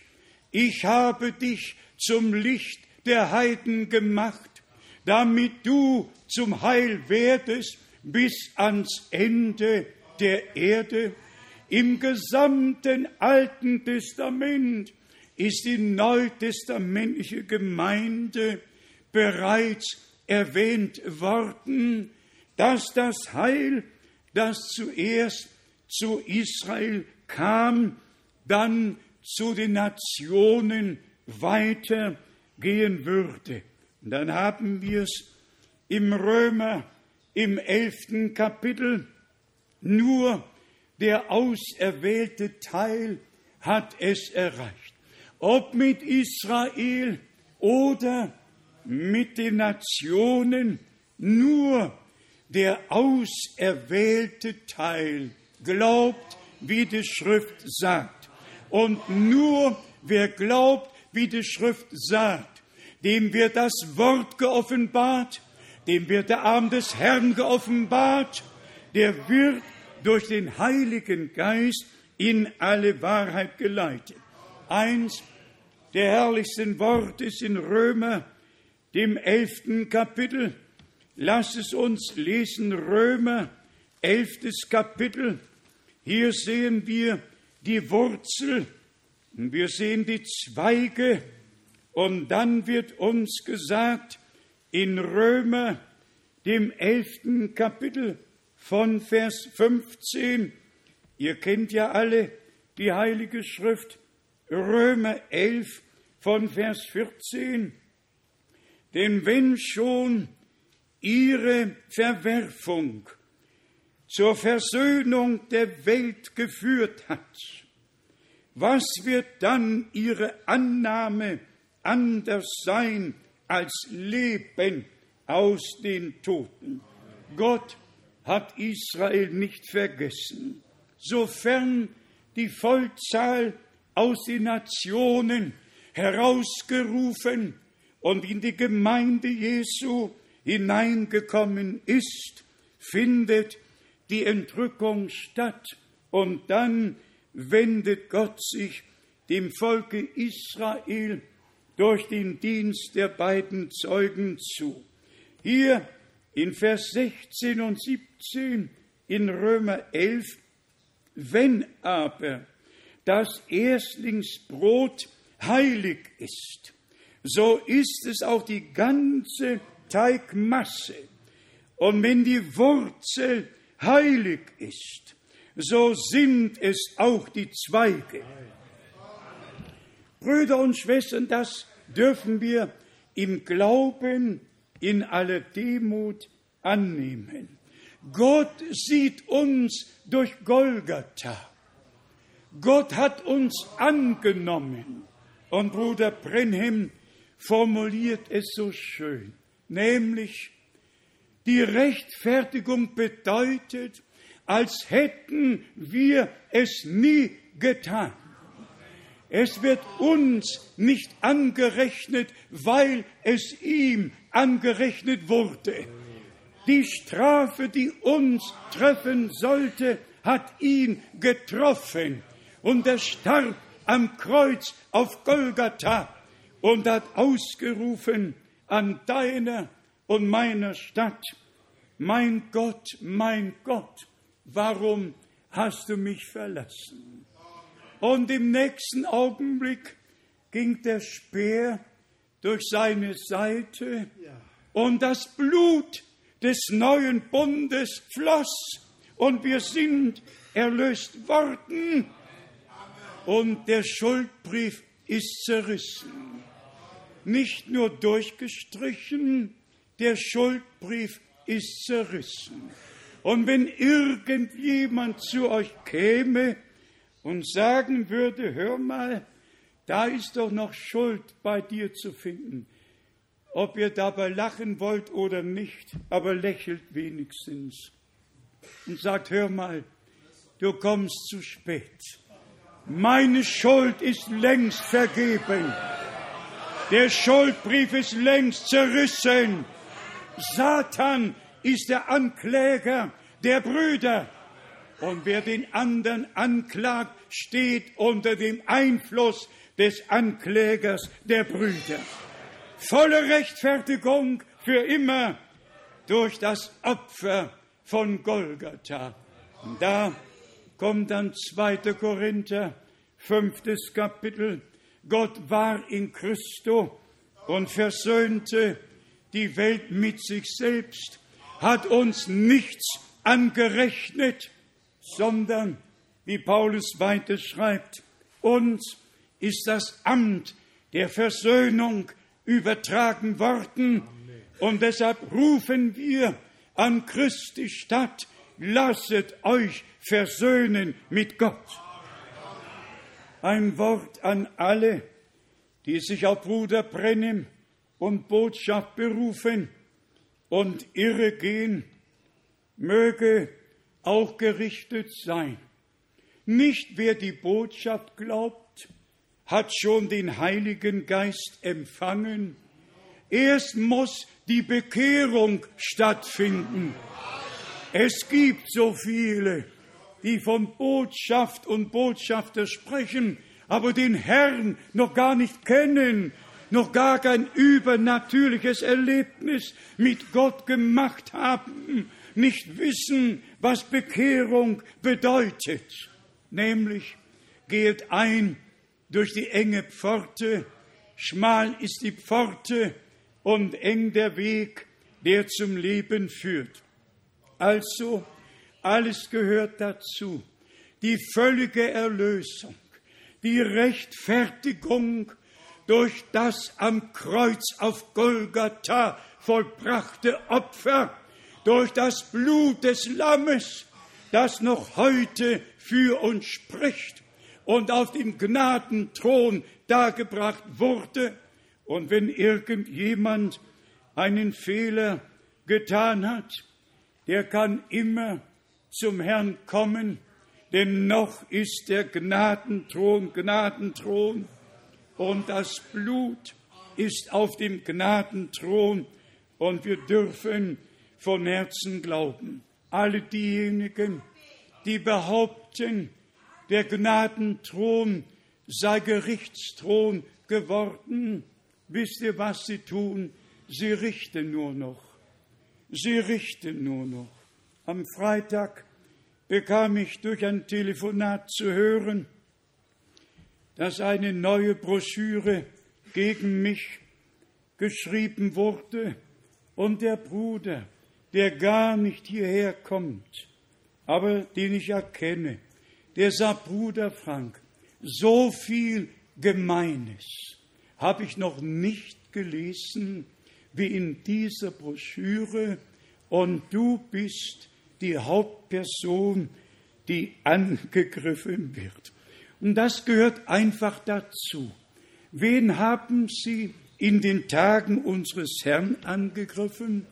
ich habe dich zum Licht der Heiden gemacht, damit du zum Heil werdest bis ans Ende der Erde. Im gesamten Alten Testament ist die neutestamentliche Gemeinde bereits erwähnt worden, dass das Heil, das zuerst zu Israel kam, dann zu den Nationen weitergehen würde. Und dann haben wir es im Römer im elften Kapitel, nur der auserwählte Teil hat es erreicht. Ob mit Israel oder mit den Nationen, nur der auserwählte Teil glaubt, wie die Schrift sagt. Und nur wer glaubt, wie die Schrift sagt, dem wird das Wort geoffenbart, dem wird der Arm des Herrn geoffenbart, der wird durch den Heiligen Geist in alle Wahrheit geleitet. Eins der herrlichsten Worte ist in Römer, dem elften Kapitel. Lass es uns lesen, Römer, elftes Kapitel. Hier sehen wir die Wurzel, wir sehen die Zweige, und dann wird uns gesagt in Römer, dem elften Kapitel von Vers 15, ihr kennt ja alle die Heilige Schrift, Römer 11 von Vers 14, denn wenn schon ihre Verwerfung zur Versöhnung der Welt geführt hat, was wird dann ihre Annahme anders sein als Leben aus den Toten? Gott hat Israel nicht vergessen. Sofern die Vollzahl aus den Nationen herausgerufen und in die Gemeinde Jesu hineingekommen ist, findet die Entrückung statt und dann wendet Gott sich dem Volke Israel durch den Dienst der beiden Zeugen zu. Hier in Vers 16 und 17 in Römer 11, wenn aber das Erstlingsbrot heilig ist, so ist es auch die ganze Teigmasse. Und wenn die Wurzel heilig ist, so sind es auch die Zweige. Brüder und Schwestern, das dürfen wir im Glauben in aller Demut annehmen. Gott sieht uns durch Golgatha. Gott hat uns angenommen. Und Bruder Brenhem formuliert es so schön, nämlich die Rechtfertigung bedeutet, als hätten wir es nie getan. Es wird uns nicht angerechnet, weil es ihm angerechnet wurde. Die Strafe, die uns treffen sollte, hat ihn getroffen. Und er starb am Kreuz auf Golgatha und hat ausgerufen an deiner und meiner Stadt, mein Gott, mein Gott, warum hast du mich verlassen? Und im nächsten Augenblick ging der Speer durch seine Seite und das Blut des neuen Bundes floss und wir sind erlöst worden und der Schuldbrief ist zerrissen. Nicht nur durchgestrichen, der Schuldbrief ist zerrissen. Und wenn irgendjemand zu euch käme und sagen würde, hör mal, da ist doch noch Schuld bei dir zu finden, ob ihr dabei lachen wollt oder nicht, aber lächelt wenigstens und sagt, hör mal, du kommst zu spät. Meine Schuld ist längst vergeben. Der Schuldbrief ist längst zerrissen. Satan ist der Ankläger der Brüder. Und wer den anderen anklagt, steht unter dem Einfluss des Anklägers der Brüder. Volle Rechtfertigung für immer durch das Opfer von Golgatha. Und da kommt dann 2. Korinther, fünftes Kapitel. Gott war in Christo und versöhnte die Welt mit sich selbst, hat uns nichts angerechnet, sondern, wie Paulus weiter schreibt, uns ist das Amt der Versöhnung übertragen worden und deshalb rufen wir an Christi Stadt, lasset euch versöhnen mit Gott. Ein Wort an alle, die sich auf Bruder Brennim und Botschaft berufen und irre gehen, möge auch gerichtet sein. Nicht wer die Botschaft glaubt, hat schon den Heiligen Geist empfangen, Erst muss die Bekehrung stattfinden. Es gibt so viele, die von Botschaft und Botschafter sprechen, aber den Herrn noch gar nicht kennen, noch gar kein übernatürliches Erlebnis mit Gott gemacht haben, nicht wissen, was Bekehrung bedeutet. Nämlich geht ein durch die enge Pforte, schmal ist die Pforte und eng der Weg, der zum Leben führt. Also, alles gehört dazu. Die völlige Erlösung, die Rechtfertigung durch das am Kreuz auf Golgatha vollbrachte Opfer, durch das Blut des Lammes, das noch heute für uns spricht und auf dem Gnadenthron dargebracht wurde. Und wenn irgendjemand einen Fehler getan hat, der kann immer zum Herrn kommen, denn noch ist der Gnadenthron Gnadenthron und das Blut ist auf dem Gnadenthron und wir dürfen von Herzen glauben. Alle diejenigen, die behaupten, der Gnadenthron sei Gerichtsthron geworden, wisst ihr, was sie tun? Sie richten nur noch. Sie richten nur noch. Am Freitag bekam ich durch ein Telefonat zu hören, dass eine neue Broschüre gegen mich geschrieben wurde und der Bruder, der gar nicht hierher kommt, aber den ich erkenne, der sagt, Bruder Frank, so viel Gemeines habe ich noch nicht gelesen wie in dieser Broschüre und du bist die Hauptperson, die angegriffen wird. Und das gehört einfach dazu. Wen haben Sie in den Tagen unseres Herrn angegriffen?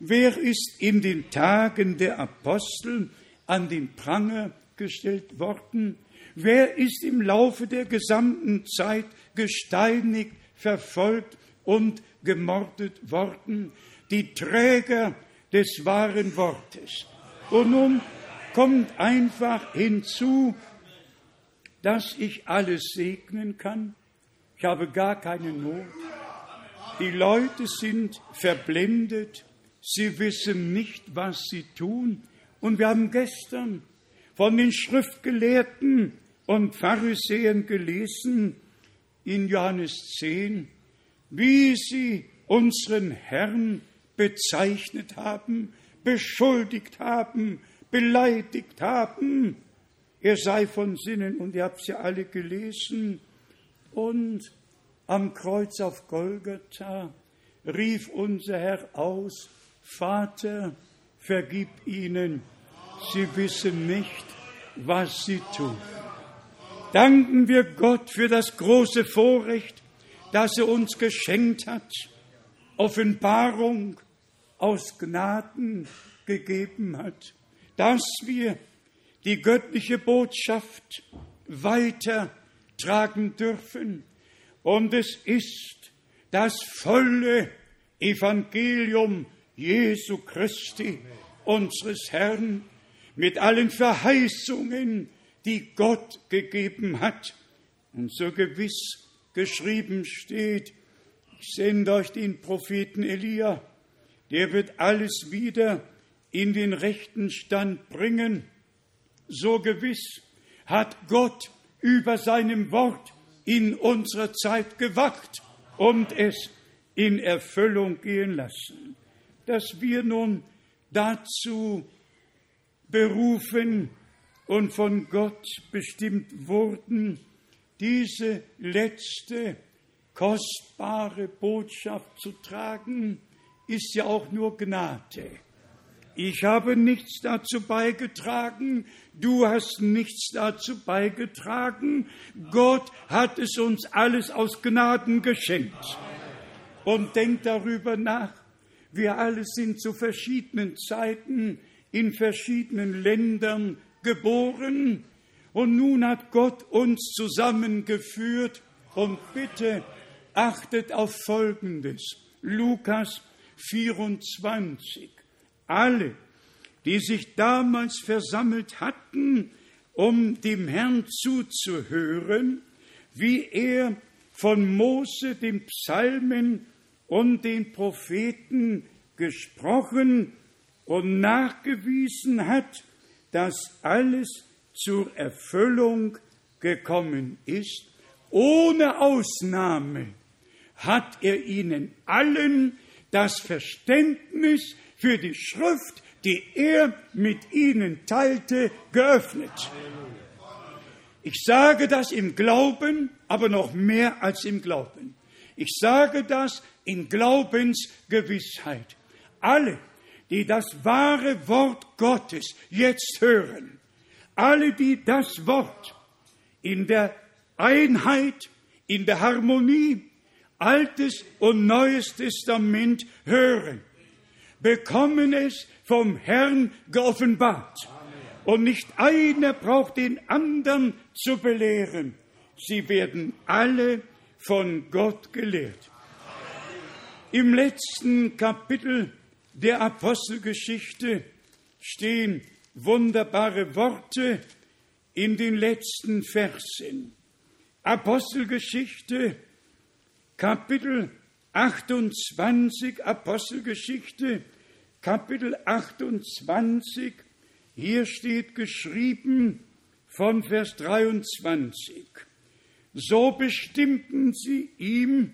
Wer ist in den Tagen der Apostel an den Pranger gestellt worden? Wer ist im Laufe der gesamten Zeit gesteinigt, verfolgt und gemordet worden? Die Träger des wahren Wortes. Und nun kommt einfach hinzu, dass ich alles segnen kann. Ich habe gar keine Not. Die Leute sind verblendet. Sie wissen nicht, was sie tun. Und wir haben gestern von den Schriftgelehrten und Pharisäern gelesen in Johannes 10, wie sie unseren Herrn bezeichnet haben, beschuldigt haben, beleidigt haben. Er sei von Sinnen und ihr habt sie alle gelesen. Und am Kreuz auf Golgatha rief unser Herr aus, Vater, vergib ihnen, sie wissen nicht, was sie tun. Danken wir Gott für das große Vorrecht, das er uns geschenkt hat, Offenbarung aus Gnaden gegeben hat, dass wir die göttliche Botschaft weitertragen dürfen. Und es ist das volle Evangelium Jesu Christi, unseres Herrn, mit allen Verheißungen, die Gott gegeben hat. Und so gewiss geschrieben steht, ich sende euch den Propheten Elia, der wird alles wieder in den rechten Stand bringen. So gewiss hat Gott über seinem Wort in unserer Zeit gewacht und es in Erfüllung gehen lassen. Dass wir nun dazu berufen und von Gott bestimmt wurden, diese letzte kostbare Botschaft zu tragen, ist ja auch nur Gnade. Ich habe nichts dazu beigetragen, du hast nichts dazu beigetragen. Gott hat es uns alles aus Gnaden geschenkt. Und denkt darüber nach. Wir alle sind zu verschiedenen Zeiten in verschiedenen Ländern geboren. Und nun hat Gott uns zusammengeführt. Und bitte achtet auf Folgendes. Lukas 24. Alle, die sich damals versammelt hatten, um dem Herrn zuzuhören, wie er von Mose, den Psalmen und den Propheten gesprochen und nachgewiesen hat, dass alles zur Erfüllung gekommen ist, ohne Ausnahme hat er ihnen allen das Verständnis für die Schrift, die er mit ihnen teilte, geöffnet. Ich sage das im Glauben, aber noch mehr als im Glauben. Ich sage das in Glaubensgewissheit. Alle, die das wahre Wort Gottes jetzt hören, alle, die das Wort in der Einheit, in der Harmonie, Altes und Neues Testament hören, bekommen es vom Herrn geoffenbart. Und nicht einer braucht den anderen zu belehren. Sie werden alle von Gott gelehrt. Im letzten Kapitel der Apostelgeschichte stehen wunderbare Worte in den letzten Versen. Apostelgeschichte, Kapitel 28, Apostelgeschichte, Kapitel 28, hier steht geschrieben von Vers 23. So bestimmten sie ihm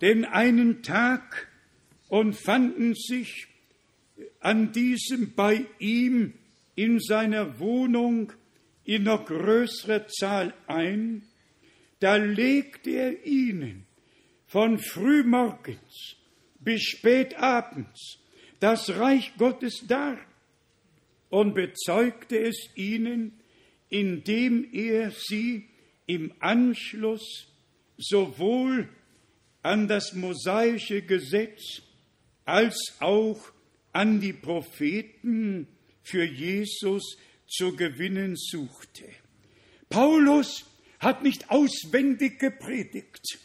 den einen Tag und fanden sich an diesem bei ihm in seiner Wohnung in noch größerer Zahl ein, da legte er ihnen von frühmorgens bis spätabends das Reich Gottes dar und bezeugte es ihnen, indem er sie im Anschluss sowohl an das mosaische Gesetz als auch an die Propheten für Jesus zu gewinnen suchte. Paulus hat nicht auswendig gepredigt.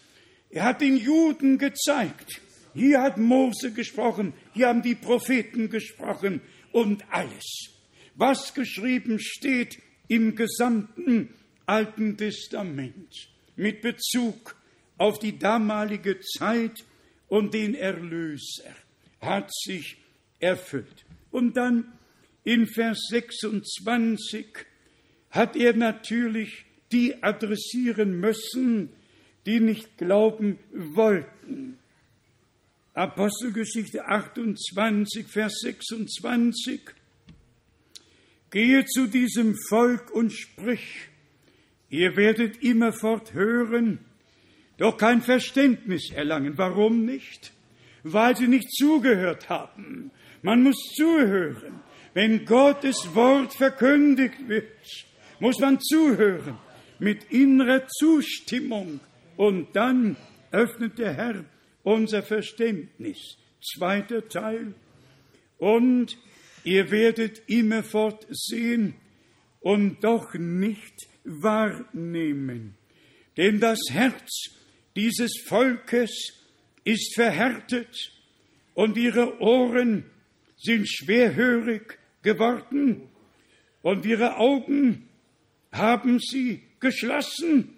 Er hat den Juden gezeigt. Hier hat Mose gesprochen, hier haben die Propheten gesprochen und alles, was geschrieben steht im gesamten Alten Testament mit Bezug auf die damalige Zeit und den Erlöser hat sich erfüllt. Und dann in Vers 26 hat er natürlich die adressieren müssen, die nicht glauben wollten. Apostelgeschichte 28, Vers 26. Gehe zu diesem Volk und sprich, ihr werdet immerfort hören, doch kein Verständnis erlangen. Warum nicht? Weil sie nicht zugehört haben. Man muss zuhören. Wenn Gottes Wort verkündigt wird, muss man zuhören mit innerer Zustimmung und dann öffnet der Herr unser Verständnis. Zweiter Teil. Und ihr werdet immerfort sehen und doch nicht wahrnehmen. Denn das Herz dieses Volkes ist verhärtet und ihre Ohren sind schwerhörig geworden und ihre Augen haben sie geschlossen,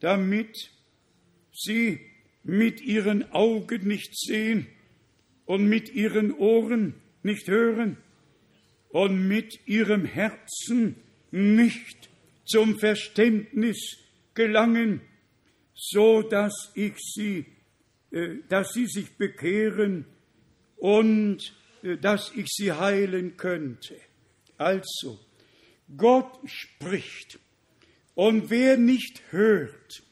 damit sie mit ihren Augen nicht sehen und mit ihren Ohren nicht hören und mit ihrem Herzen nicht zum Verständnis gelangen, so dass ich sie, äh, dass sie sich bekehren und äh, dass ich sie heilen könnte. Also, Gott spricht. Und wer nicht hört,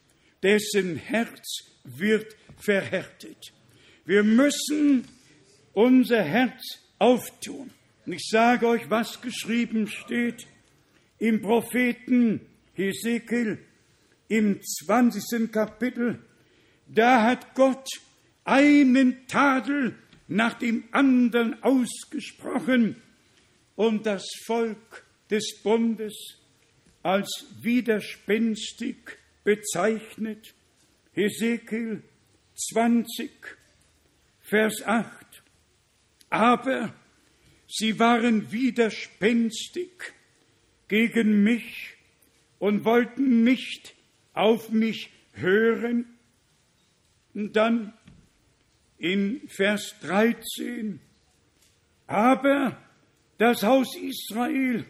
dessen Herz wird verhärtet. Wir müssen unser Herz auftun. Und ich sage euch, was geschrieben steht im Propheten Hesekiel im 20. Kapitel. Da hat Gott einen Tadel nach dem anderen ausgesprochen und das Volk des Bundes als widerspenstig bezeichnet. Hesekiel 20, Vers 8. Aber sie waren widerspenstig gegen mich und wollten nicht auf mich hören. Und dann in Vers 13. Aber das Haus Israel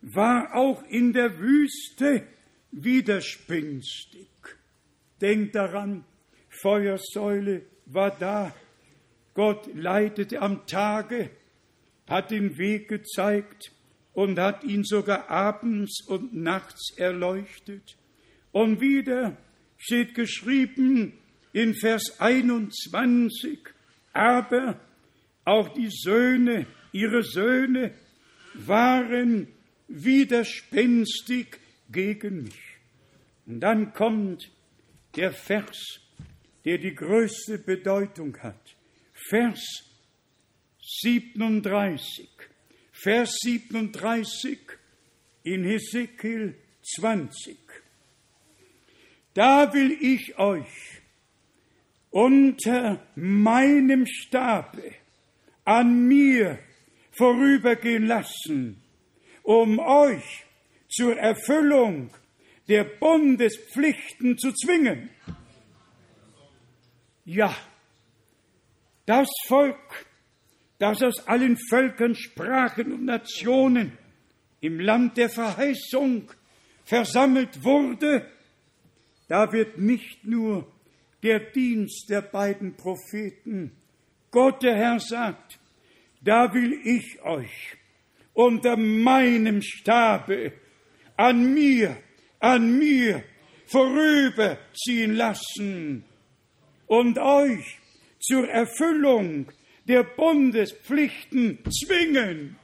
war auch in der Wüste widerspenstig. Denkt daran, Feuersäule war da. Gott leitete am Tage, hat den Weg gezeigt und hat ihn sogar abends und nachts erleuchtet. Und wieder steht geschrieben in Vers 21, aber auch die Söhne, ihre Söhne waren widerspenstig gegen mich. Und dann kommt der Vers, der die größte Bedeutung hat. Vers 37. Vers 37 in Hesekiel 20. Da will ich euch unter meinem Stabe an mir vorübergehen lassen, um euch zur Erfüllung der Bundespflichten zu zwingen. Ja, das Volk, das aus allen Völkern, Sprachen und Nationen im Land der Verheißung versammelt wurde, da wird nicht nur der Dienst der beiden Propheten, Gott der Herr sagt, da will ich euch unter meinem Stabe an mir, an mir vorüberziehen lassen und euch zur Erfüllung der Bundespflichten zwingen.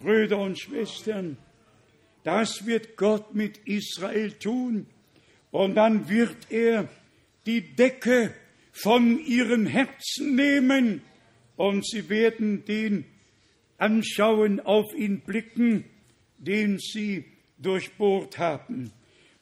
Brüder und Schwestern, das wird Gott mit Israel tun. Und dann wird er die Decke von ihren Herzen nehmen und sie werden den anschauen, auf ihn blicken, den sie durchbohrt haben.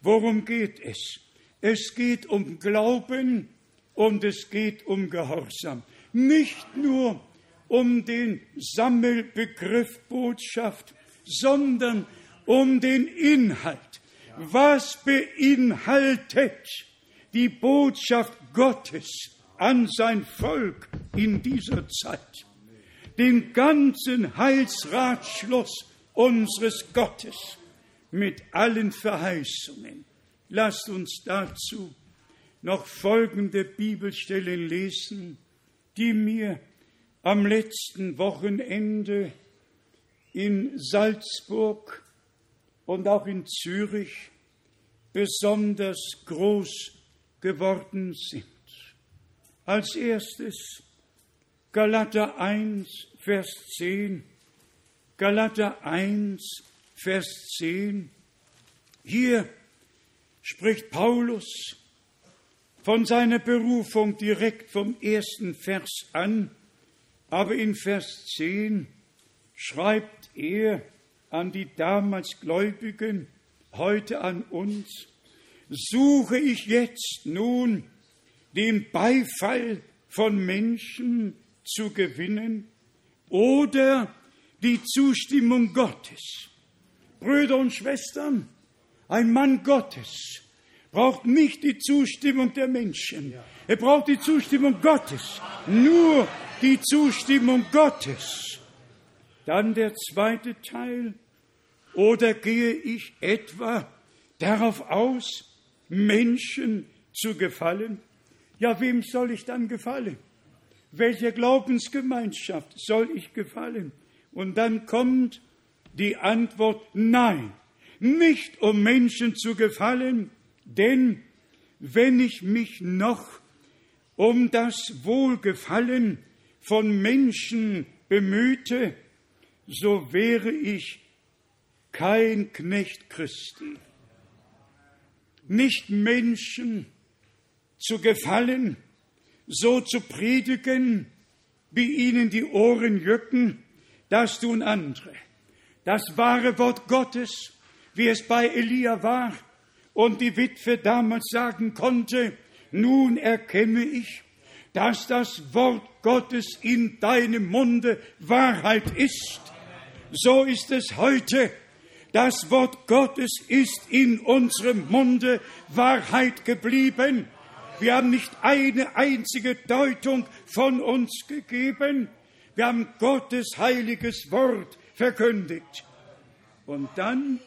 Worum geht es? Es geht um Glauben und es geht um Gehorsam. Nicht nur um den Sammelbegriff Botschaft, sondern um den Inhalt. Was beinhaltet die Botschaft Gottes an sein Volk in dieser Zeit? Den ganzen Heilsratschluss unseres Gottes mit allen Verheißungen. Lasst uns dazu noch folgende Bibelstellen lesen, die mir am letzten Wochenende in Salzburg und auch in Zürich besonders groß geworden sind. Als erstes Galater 1, Vers 10. Galater 1, Vers 10. Hier spricht Paulus von seiner Berufung direkt vom ersten Vers an, aber in Vers 10 schreibt er an die damals Gläubigen, heute an uns, suche ich jetzt nun den Beifall von Menschen zu gewinnen oder die Zustimmung Gottes. Brüder und Schwestern, ein Mann Gottes braucht nicht die Zustimmung der Menschen. Er braucht die Zustimmung Gottes. Nur die Zustimmung Gottes. Dann der zweite Teil. Oder gehe ich etwa darauf aus, Menschen zu gefallen? Ja, wem soll ich dann gefallen? Welcher Glaubensgemeinschaft soll ich gefallen? Und dann kommt die Antwort Nein, nicht um Menschen zu gefallen, denn wenn ich mich noch um das Wohlgefallen von Menschen bemühte, so wäre ich kein Knecht Christi. Nicht Menschen zu gefallen, so zu predigen, wie ihnen die Ohren jücken, das tun andere. Das wahre Wort Gottes, wie es bei Elia war und die Witwe damals sagen konnte, nun erkenne ich, dass das Wort Gottes in deinem Munde Wahrheit ist. So ist es heute. Das Wort Gottes ist in unserem Munde Wahrheit geblieben. Wir haben nicht eine einzige Deutung von uns gegeben. Wir haben Gottes heiliges Wort verkündigt. Und dann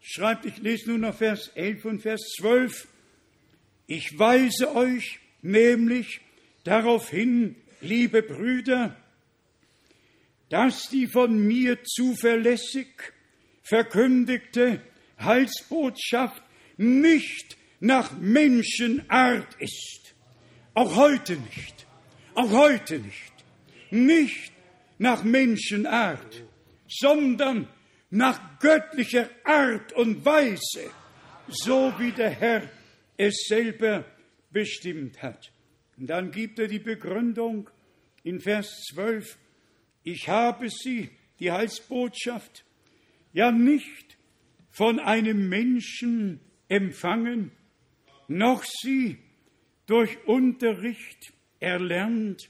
schreibt, ich lese nun noch Vers 11 und Vers 12, ich weise euch nämlich darauf hin, liebe Brüder, dass die von mir zuverlässig verkündigte Heilsbotschaft nicht nach Menschenart ist. Auch heute nicht. Auch heute nicht. Nicht nach Menschenart, sondern nach göttlicher Art und Weise, so wie der Herr es selber bestimmt hat. Und dann gibt er die Begründung in Vers 12, ich habe sie, die Heilsbotschaft, ja nicht von einem Menschen empfangen, noch sie durch Unterricht erlernt,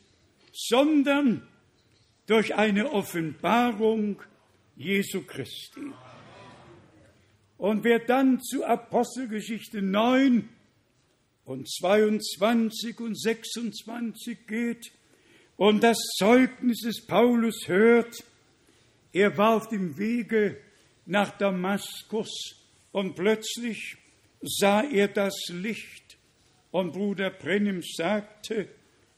sondern durch eine Offenbarung Jesu Christi. Und wer dann zu Apostelgeschichte 9 und 22 und 26 geht und das Zeugnis des Paulus hört, er war auf dem Wege nach Damaskus und plötzlich sah er das Licht und Bruder Brennim sagte,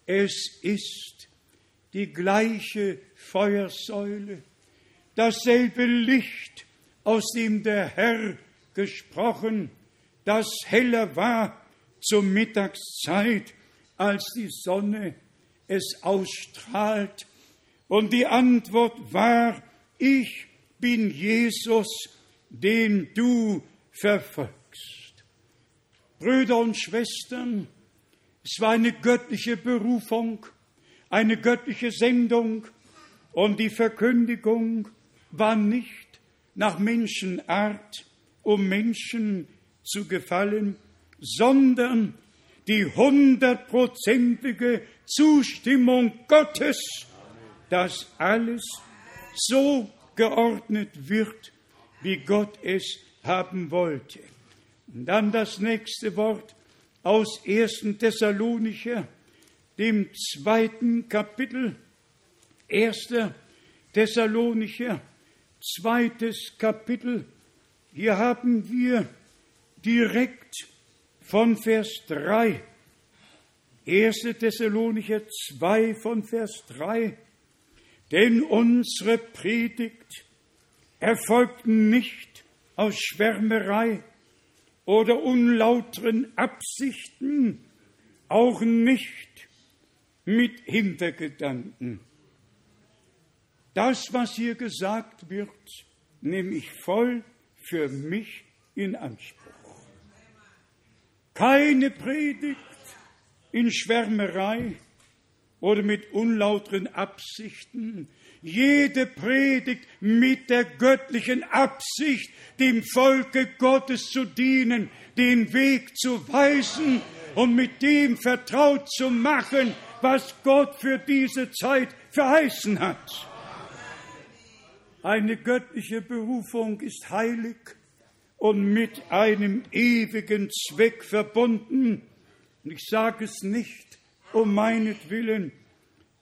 es ist die gleiche Feuersäule, dasselbe Licht, aus dem der Herr gesprochen, das heller war zur Mittagszeit, als die Sonne es ausstrahlt. Und die Antwort war, ich bin Jesus, den du verfolgst. Brüder und Schwestern, es war eine göttliche Berufung, eine göttliche Sendung und die Verkündigung war nicht nach Menschenart, um Menschen zu gefallen, sondern die hundertprozentige Zustimmung Gottes, dass alles so geordnet wird, wie Gott es haben wollte. Und dann das nächste Wort aus 1. Thessalonicher, dem zweiten Kapitel, 1. Thessalonicher, zweites Kapitel. Hier haben wir direkt von Vers 3, 1. Thessalonicher 2 von Vers 3, denn unsere Predigt erfolgt nicht aus Schwärmerei oder unlauteren Absichten, auch nicht mit Hintergedanken. Das, was hier gesagt wird, nehme ich voll für mich in Anspruch. Keine Predigt in Schwärmerei oder mit unlauteren Absichten. Jede Predigt mit der göttlichen Absicht, dem Volke Gottes zu dienen, den Weg zu weisen und mit dem vertraut zu machen, was Gott für diese Zeit verheißen hat. Eine göttliche Berufung ist heilig und mit einem ewigen Zweck verbunden. Und ich sage es nicht um meinetwillen,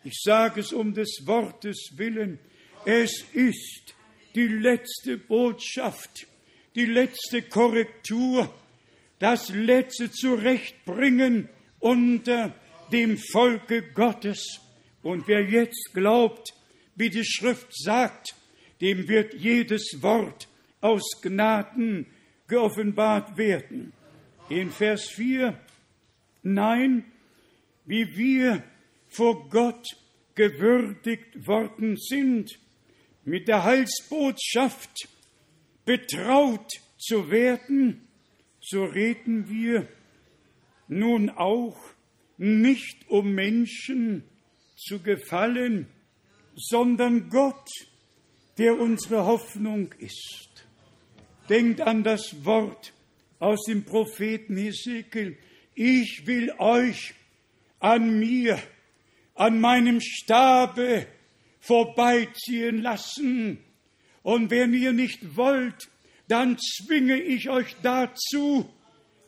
ich sage es um des Wortes willen. Es ist die letzte Botschaft, die letzte Korrektur, das letzte Zurechtbringen unter dem Volke Gottes. Und wer jetzt glaubt, wie die Schrift sagt, dem wird jedes Wort aus Gnaden geoffenbart werden. In Vers 4, nein, wie wir vor Gott gewürdigt worden sind, mit der Heilsbotschaft betraut zu werden, so reden wir nun auch nicht um Menschen zu gefallen, sondern Gott der unsere Hoffnung ist. Denkt an das Wort aus dem Propheten Hesekiel. Ich will euch an mir an meinem Stabe vorbeiziehen lassen. Und wenn ihr nicht wollt, dann zwinge ich euch dazu,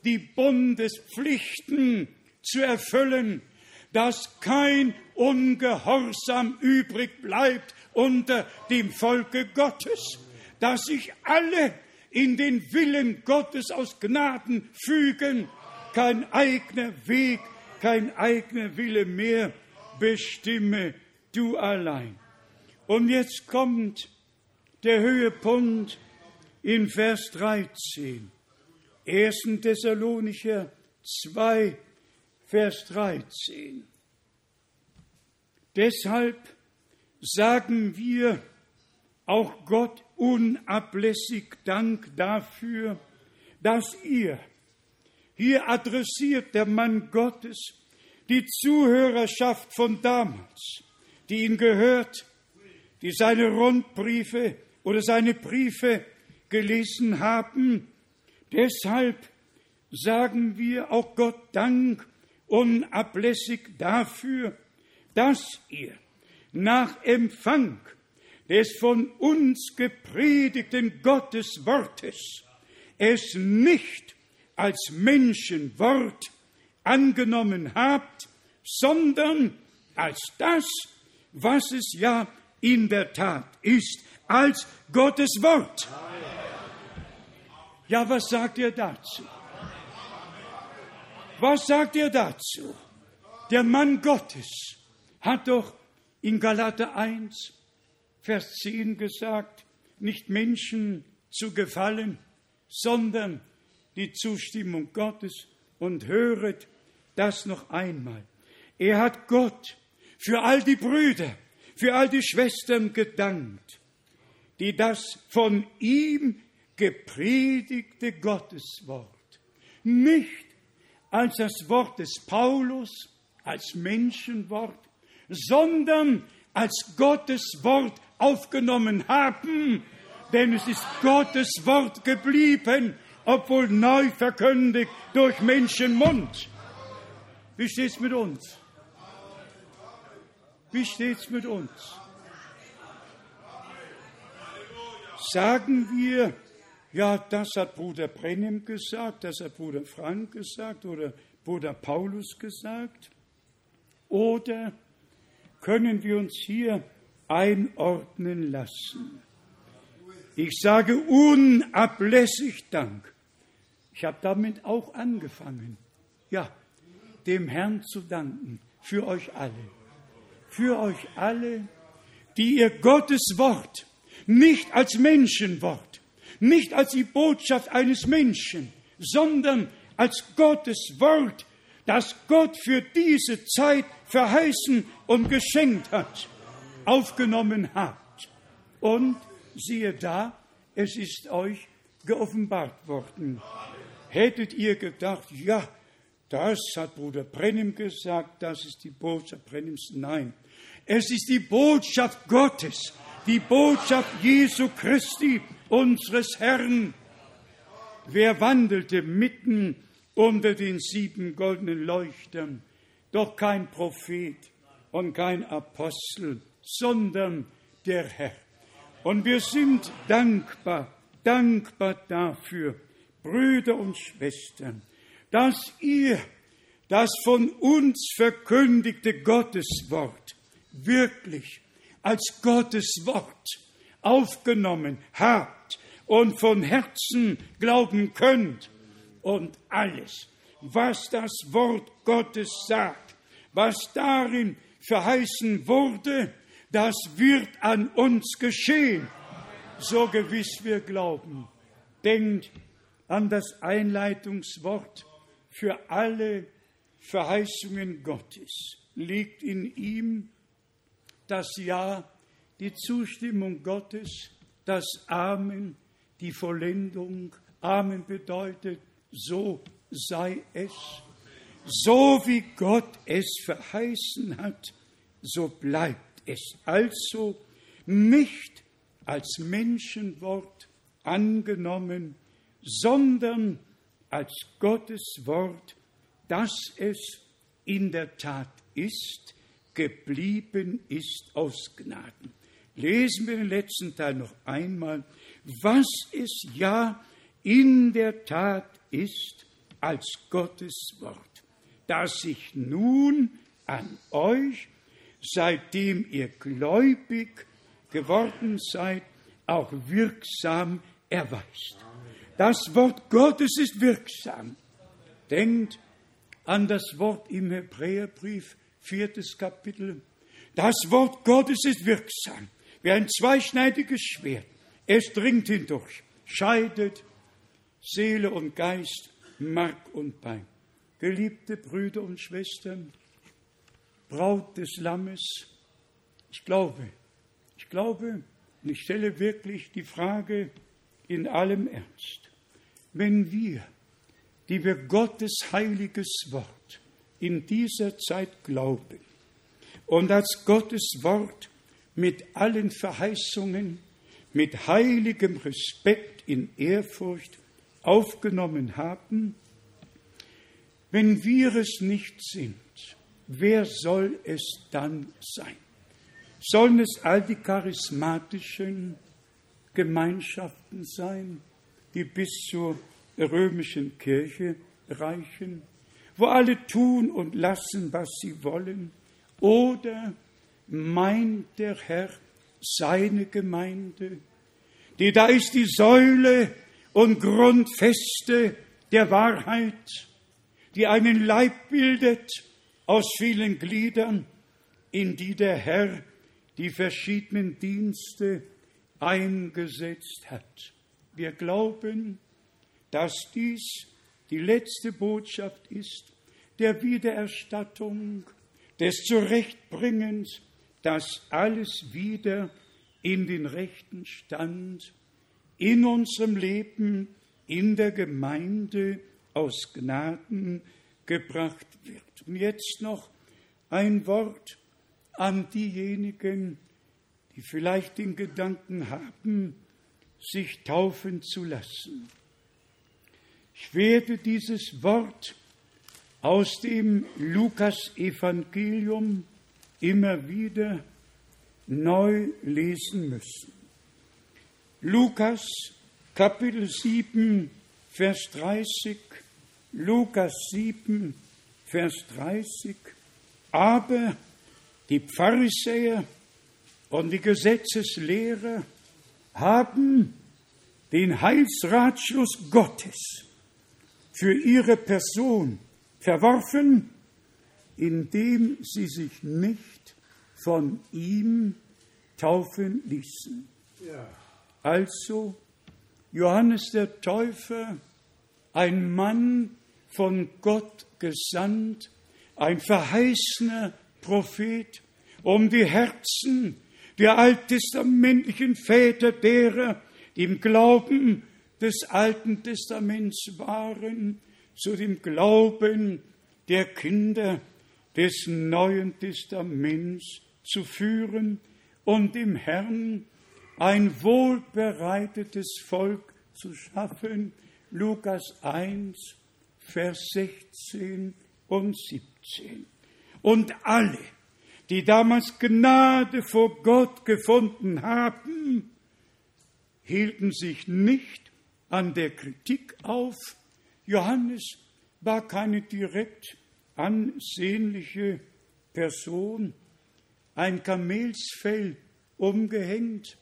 die Bundespflichten zu erfüllen, dass kein Ungehorsam übrig bleibt unter dem Volke Gottes, dass sich alle in den Willen Gottes aus Gnaden fügen, kein eigener Weg, kein eigener Wille mehr bestimme du allein. Und jetzt kommt der Höhepunkt in Vers 13. 1. Thessalonicher 2, Vers 13. Deshalb sagen wir auch Gott unablässig Dank dafür, dass ihr, hier adressiert der Mann Gottes, die Zuhörerschaft von damals, die ihn gehört, die seine Rundbriefe oder seine Briefe gelesen haben. Deshalb sagen wir auch Gott Dank unablässig dafür, dass ihr nach Empfang des von uns gepredigten Gotteswortes es nicht als Menschenwort angenommen habt, sondern als das, was es ja in der Tat ist, als Gottes Wort. Ja, was sagt ihr dazu? Was sagt ihr dazu? Der Mann Gottes hat doch in Galater 1, Vers 10 gesagt, nicht Menschen zu gefallen, sondern die Zustimmung Gottes und höret das noch einmal. Er hat Gott für all die Brüder, für all die Schwestern gedankt, die das von ihm gepredigte Gotteswort nicht als das Wort des Paulus, als Menschenwort, sondern als Gottes Wort aufgenommen haben, denn es ist Gottes Wort geblieben, obwohl neu verkündigt durch Menschenmund. Wie steht's mit uns? Wie steht's mit uns? Sagen wir, ja, das hat Bruder Brennim gesagt, das hat Bruder Frank gesagt oder Bruder Paulus gesagt? Oder können wir uns hier einordnen lassen? Ich sage unablässig Dank. Ich habe damit auch angefangen. Ja, dem Herrn zu danken für euch alle. Für euch alle, die ihr Gottes Wort nicht als Menschenwort, nicht als die Botschaft eines Menschen, sondern als Gottes Wort, das Gott für diese Zeit verheißen und geschenkt hat, aufgenommen habt. Und siehe da, es ist euch geoffenbart worden. Hättet ihr gedacht, ja, das hat Bruder Brennim gesagt, das ist die Botschaft Brennims. Nein, es ist die Botschaft Gottes, die Botschaft Jesu Christi, unseres Herrn. Wer wandelte mitten unter den sieben goldenen Leuchtern? Doch kein Prophet und kein Apostel, sondern der Herr. Und wir sind dankbar, dankbar dafür, Brüder und Schwestern, dass ihr das von uns verkündigte Gotteswort wirklich als Gotteswort aufgenommen habt und von Herzen glauben könnt und alles, was das Wort Gottes sagt, was darin verheißen wurde, das wird an uns geschehen, so gewiss wir glauben. Denkt an das Einleitungswort für alle Verheißungen Gottes. Liegt in ihm das Ja, die Zustimmung Gottes, das Amen, die Vollendung. Amen bedeutet, so sei es. So wie Gott es verheißen hat, so bleibt es. Also nicht als Menschenwort angenommen, sondern als Gottes Wort, dass es in der Tat ist, geblieben ist aus Gnaden. Lesen wir den letzten Teil noch einmal, was es ja in der Tat ist als Gottes Wort, das sich nun an euch, seitdem ihr gläubig geworden seid, auch wirksam erweist. Das Wort Gottes ist wirksam. Denkt an das Wort im Hebräerbrief, viertes Kapitel. Das Wort Gottes ist wirksam, wie ein zweischneidiges Schwert. Es dringt hindurch, scheidet Seele und Geist, Mark und Bein. Geliebte Brüder und Schwestern, Braut des Lammes, ich glaube, ich glaube, und ich stelle wirklich die Frage in allem Ernst, wenn wir, die wir Gottes heiliges Wort in dieser Zeit glauben und als Gottes Wort mit allen Verheißungen, mit heiligem Respekt in Ehrfurcht aufgenommen haben, wenn wir es nicht sind, wer soll es dann sein? Sollen es all die charismatischen Gemeinschaften sein, die bis zur römischen Kirche reichen, wo alle tun und lassen, was sie wollen? Oder meint der Herr seine Gemeinde, die da ist die Säule und Grundfeste der Wahrheit, die einen Leib bildet aus vielen Gliedern, in die der Herr die verschiedenen Dienste eingesetzt hat. Wir glauben, dass dies die letzte Botschaft ist der Wiedererstattung, des Zurechtbringens, dass alles wieder in den rechten Stand in unserem Leben, in der Gemeinde aus Gnaden gebracht wird. Und jetzt noch ein Wort an diejenigen, die vielleicht den Gedanken haben, sich taufen zu lassen. Ich werde dieses Wort aus dem Lukas-Evangelium immer wieder neu lesen müssen. Lukas Kapitel 7, Vers 30, Lukas 7, Vers 30, aber die Pharisäer und die Gesetzeslehrer haben den Heilsratschluss Gottes für ihre Person verworfen, indem sie sich nicht von ihm taufen ließen. Ja. Also Johannes der Täufer, ein Mann von Gott gesandt, ein verheißener Prophet, um die Herzen der alttestamentlichen Väter derer, die im Glauben des Alten Testaments waren, zu dem Glauben der Kinder des Neuen Testaments zu führen und dem Herrn ein wohlbereitetes Volk zu schaffen. Lukas 1, Vers 16 und 17. Und alle, die damals Gnade vor Gott gefunden haben, hielten sich nicht an der Kritik auf. Johannes war keine direkt ansehnliche Person, ein Kamelsfell umgehängt,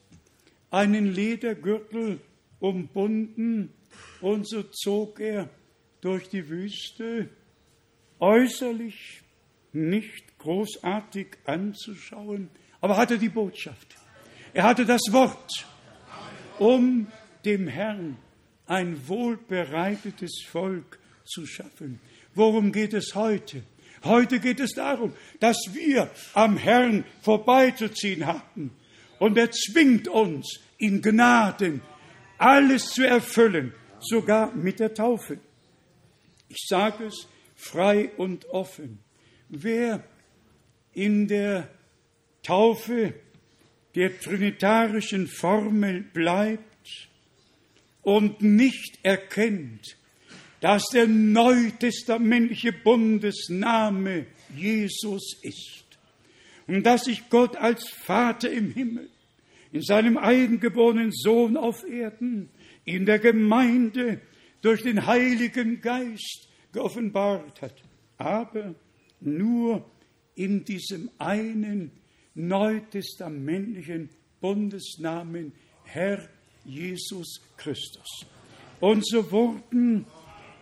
einen Ledergürtel umbunden, und so zog er durch die Wüste, äußerlich nicht großartig anzuschauen, aber hatte die Botschaft. Er hatte das Wort, um dem Herrn ein wohlbereitetes Volk zu schaffen. Worum geht es heute? Heute geht es darum, dass wir am Herrn vorbeizuziehen haben. Und er zwingt uns in Gnaden alles zu erfüllen, sogar mit der Taufe. Ich sage es frei und offen. Wer in der Taufe der trinitarischen Formel bleibt und nicht erkennt, dass der neutestamentliche Bundesname Jesus ist und dass sich Gott als Vater im Himmel in seinem eigengeborenen Sohn auf Erden, in der Gemeinde durch den Heiligen Geist geoffenbart hat. Aber nur in diesem einen neutestamentlichen Bundesnamen Herr Jesus Christus. Und so wurden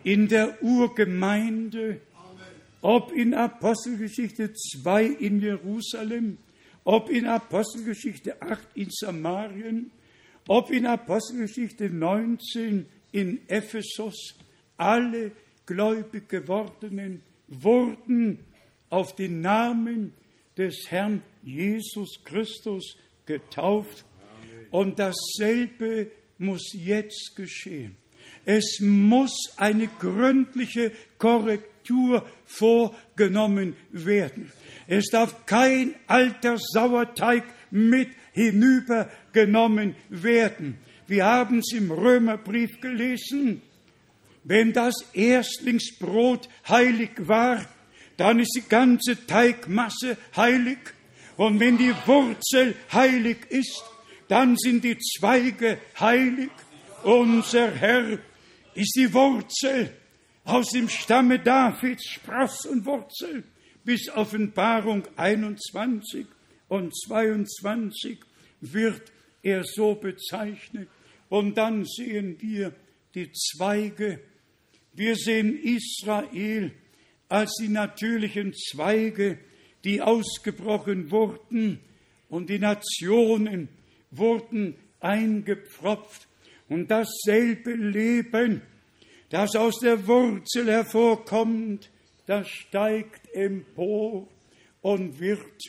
in der Urgemeinde, ob in Apostelgeschichte 2 in Jerusalem, ob in Apostelgeschichte 8 in Samarien, ob in Apostelgeschichte 19 in Ephesus, alle gläubig gewordenen wurden auf den Namen des Herrn Jesus Christus getauft. Und dasselbe muss jetzt geschehen. Es muss eine gründliche Korrektur vorgenommen werden. Es darf kein alter Sauerteig mit hinübergenommen werden. Wir haben es im Römerbrief gelesen. Wenn das Erstlingsbrot heilig war, dann ist die ganze Teigmasse heilig. Und wenn die Wurzel heilig ist, dann sind die Zweige heilig. Unser Herr ist die Wurzel aus dem Stamme Davids, Spross und Wurzel bis Offenbarung 21 und 22 wird er so bezeichnet. Und dann sehen wir die Zweige. Wir sehen Israel als die natürlichen Zweige, die ausgebrochen wurden und die Nationen wurden eingepfropft. Und dasselbe Leben, das aus der Wurzel hervorkommt, das steigt empor und wird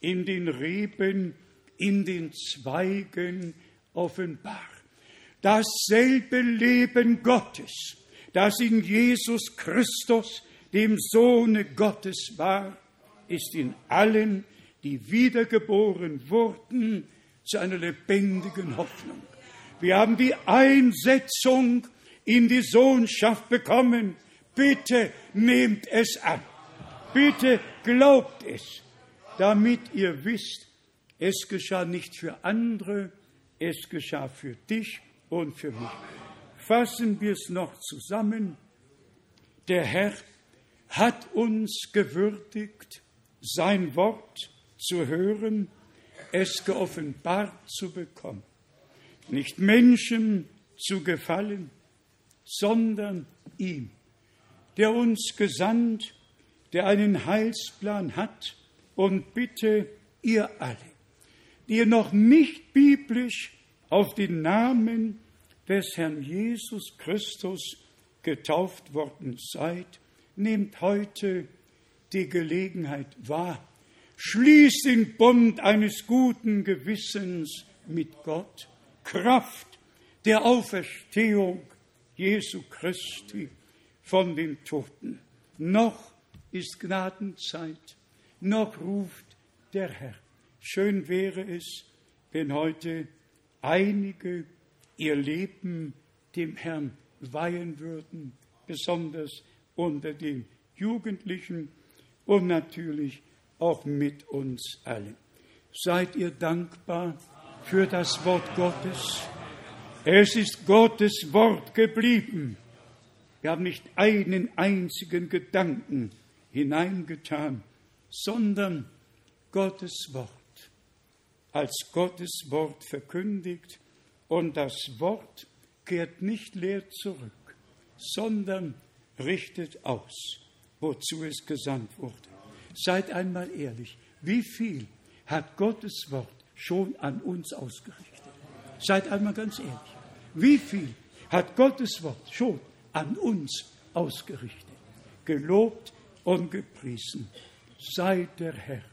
in den Reben, in den Zweigen offenbar. Dasselbe Leben Gottes, das in Jesus Christus, dem Sohne Gottes war, ist in allen, die wiedergeboren wurden, zu einer lebendigen Hoffnung. Wir haben die Einsetzung in die Sohnschaft bekommen Bitte nehmt es an. Bitte glaubt es, damit ihr wisst, es geschah nicht für andere, es geschah für dich und für mich. Fassen wir es noch zusammen. Der Herr hat uns gewürdigt, sein Wort zu hören, es geoffenbart zu bekommen. Nicht Menschen zu gefallen, sondern ihm der uns gesandt, der einen Heilsplan hat. Und bitte ihr alle, die ihr noch nicht biblisch auf den Namen des Herrn Jesus Christus getauft worden seid, nehmt heute die Gelegenheit wahr. Schließt den Bund eines guten Gewissens mit Gott. Kraft der Auferstehung Jesu Christi von den Toten. Noch ist Gnadenzeit, noch ruft der Herr. Schön wäre es, wenn heute einige ihr Leben dem Herrn weihen würden, besonders unter den Jugendlichen und natürlich auch mit uns allen. Seid ihr dankbar für das Wort Gottes? Es ist Gottes Wort geblieben wir haben nicht einen einzigen Gedanken hineingetan, sondern Gottes Wort als Gottes Wort verkündigt und das Wort kehrt nicht leer zurück, sondern richtet aus, wozu es gesandt wurde. Seid einmal ehrlich, wie viel hat Gottes Wort schon an uns ausgerichtet? Seid einmal ganz ehrlich, wie viel hat Gottes Wort schon an uns ausgerichtet. Gelobt und gepriesen sei der Herr,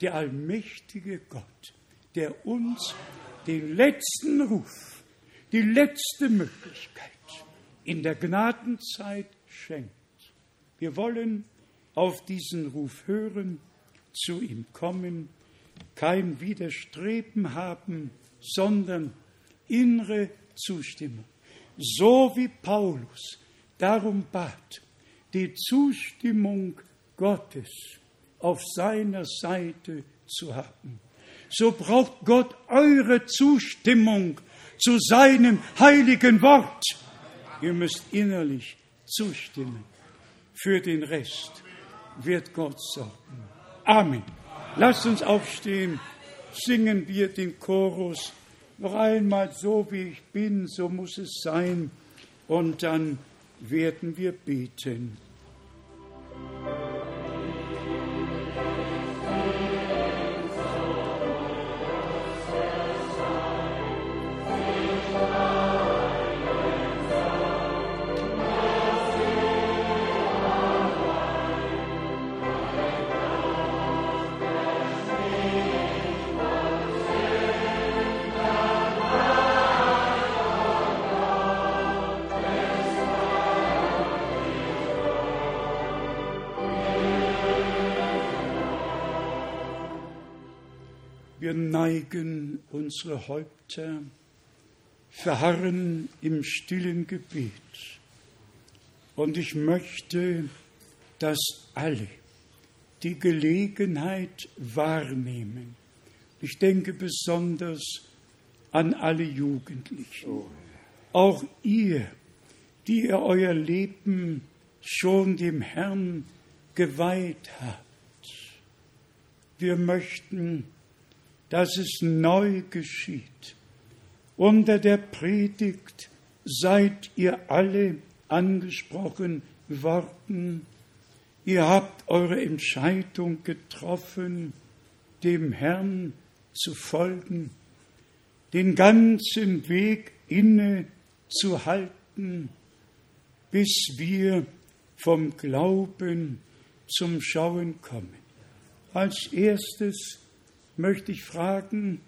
der allmächtige Gott, der uns den letzten Ruf, die letzte Möglichkeit in der Gnadenzeit schenkt. Wir wollen auf diesen Ruf hören, zu ihm kommen, kein Widerstreben haben, sondern innere Zustimmung so wie Paulus darum bat, die Zustimmung Gottes auf seiner Seite zu haben. So braucht Gott eure Zustimmung zu seinem heiligen Wort. Ihr müsst innerlich zustimmen. Für den Rest wird Gott sorgen. Amen. Lasst uns aufstehen, singen wir den Chorus noch einmal so wie ich bin, so muss es sein, und dann werden wir beten. Wir neigen unsere Häupter, verharren im stillen Gebet. Und ich möchte, dass alle die Gelegenheit wahrnehmen. Ich denke besonders an alle Jugendlichen. Auch ihr, die ihr euer Leben schon dem Herrn geweiht habt. Wir möchten dass es neu geschieht. Unter der Predigt seid ihr alle angesprochen worden. Ihr habt eure Entscheidung getroffen, dem Herrn zu folgen, den ganzen Weg inne zu halten, bis wir vom Glauben zum Schauen kommen. Als erstes möchte ich fragen,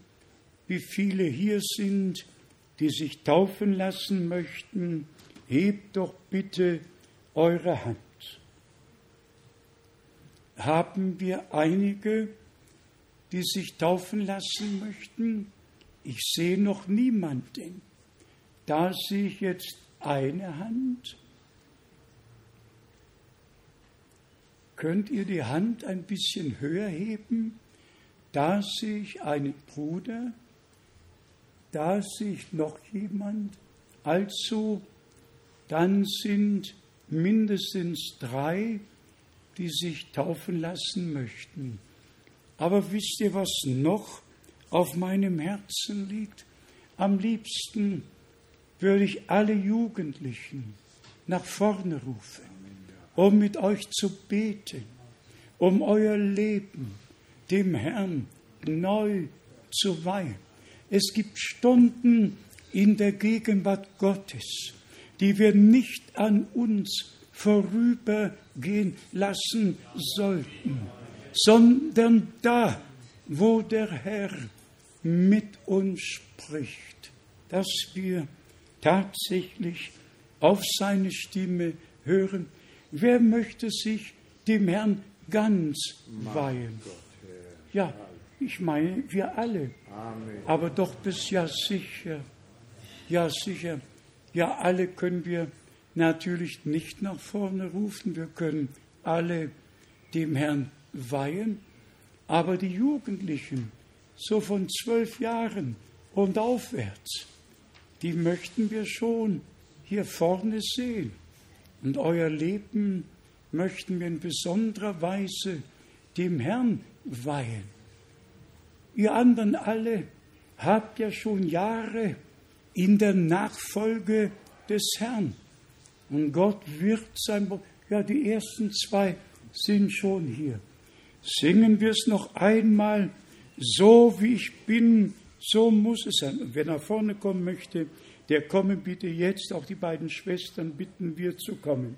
wie viele hier sind, die sich taufen lassen möchten. Hebt doch bitte eure Hand. Haben wir einige, die sich taufen lassen möchten? Ich sehe noch niemanden. Da sehe ich jetzt eine Hand. Könnt ihr die Hand ein bisschen höher heben? Da sehe ich einen Bruder, da sehe ich noch jemand. Also, dann sind mindestens drei, die sich taufen lassen möchten. Aber wisst ihr, was noch auf meinem Herzen liegt? Am liebsten würde ich alle Jugendlichen nach vorne rufen, um mit euch zu beten, um euer Leben dem Herrn neu zu weihen. Es gibt Stunden in der Gegenwart Gottes, die wir nicht an uns vorübergehen lassen sollten, sondern da, wo der Herr mit uns spricht, dass wir tatsächlich auf seine Stimme hören. Wer möchte sich dem Herrn ganz weihen? Ja, ich meine, wir alle. Amen. Aber doch das ja sicher. Ja, sicher. Ja, alle können wir natürlich nicht nach vorne rufen. Wir können alle dem Herrn weihen. Aber die Jugendlichen, so von zwölf Jahren und aufwärts, die möchten wir schon hier vorne sehen. Und euer Leben möchten wir in besonderer Weise dem Herrn weihen. Ihr anderen alle habt ja schon Jahre in der Nachfolge des Herrn. Und Gott wird sein, ja, die ersten zwei sind schon hier. Singen wir es noch einmal, so wie ich bin, so muss es sein. Und wer nach vorne kommen möchte, der komme bitte jetzt. Auch die beiden Schwestern bitten wir zu kommen.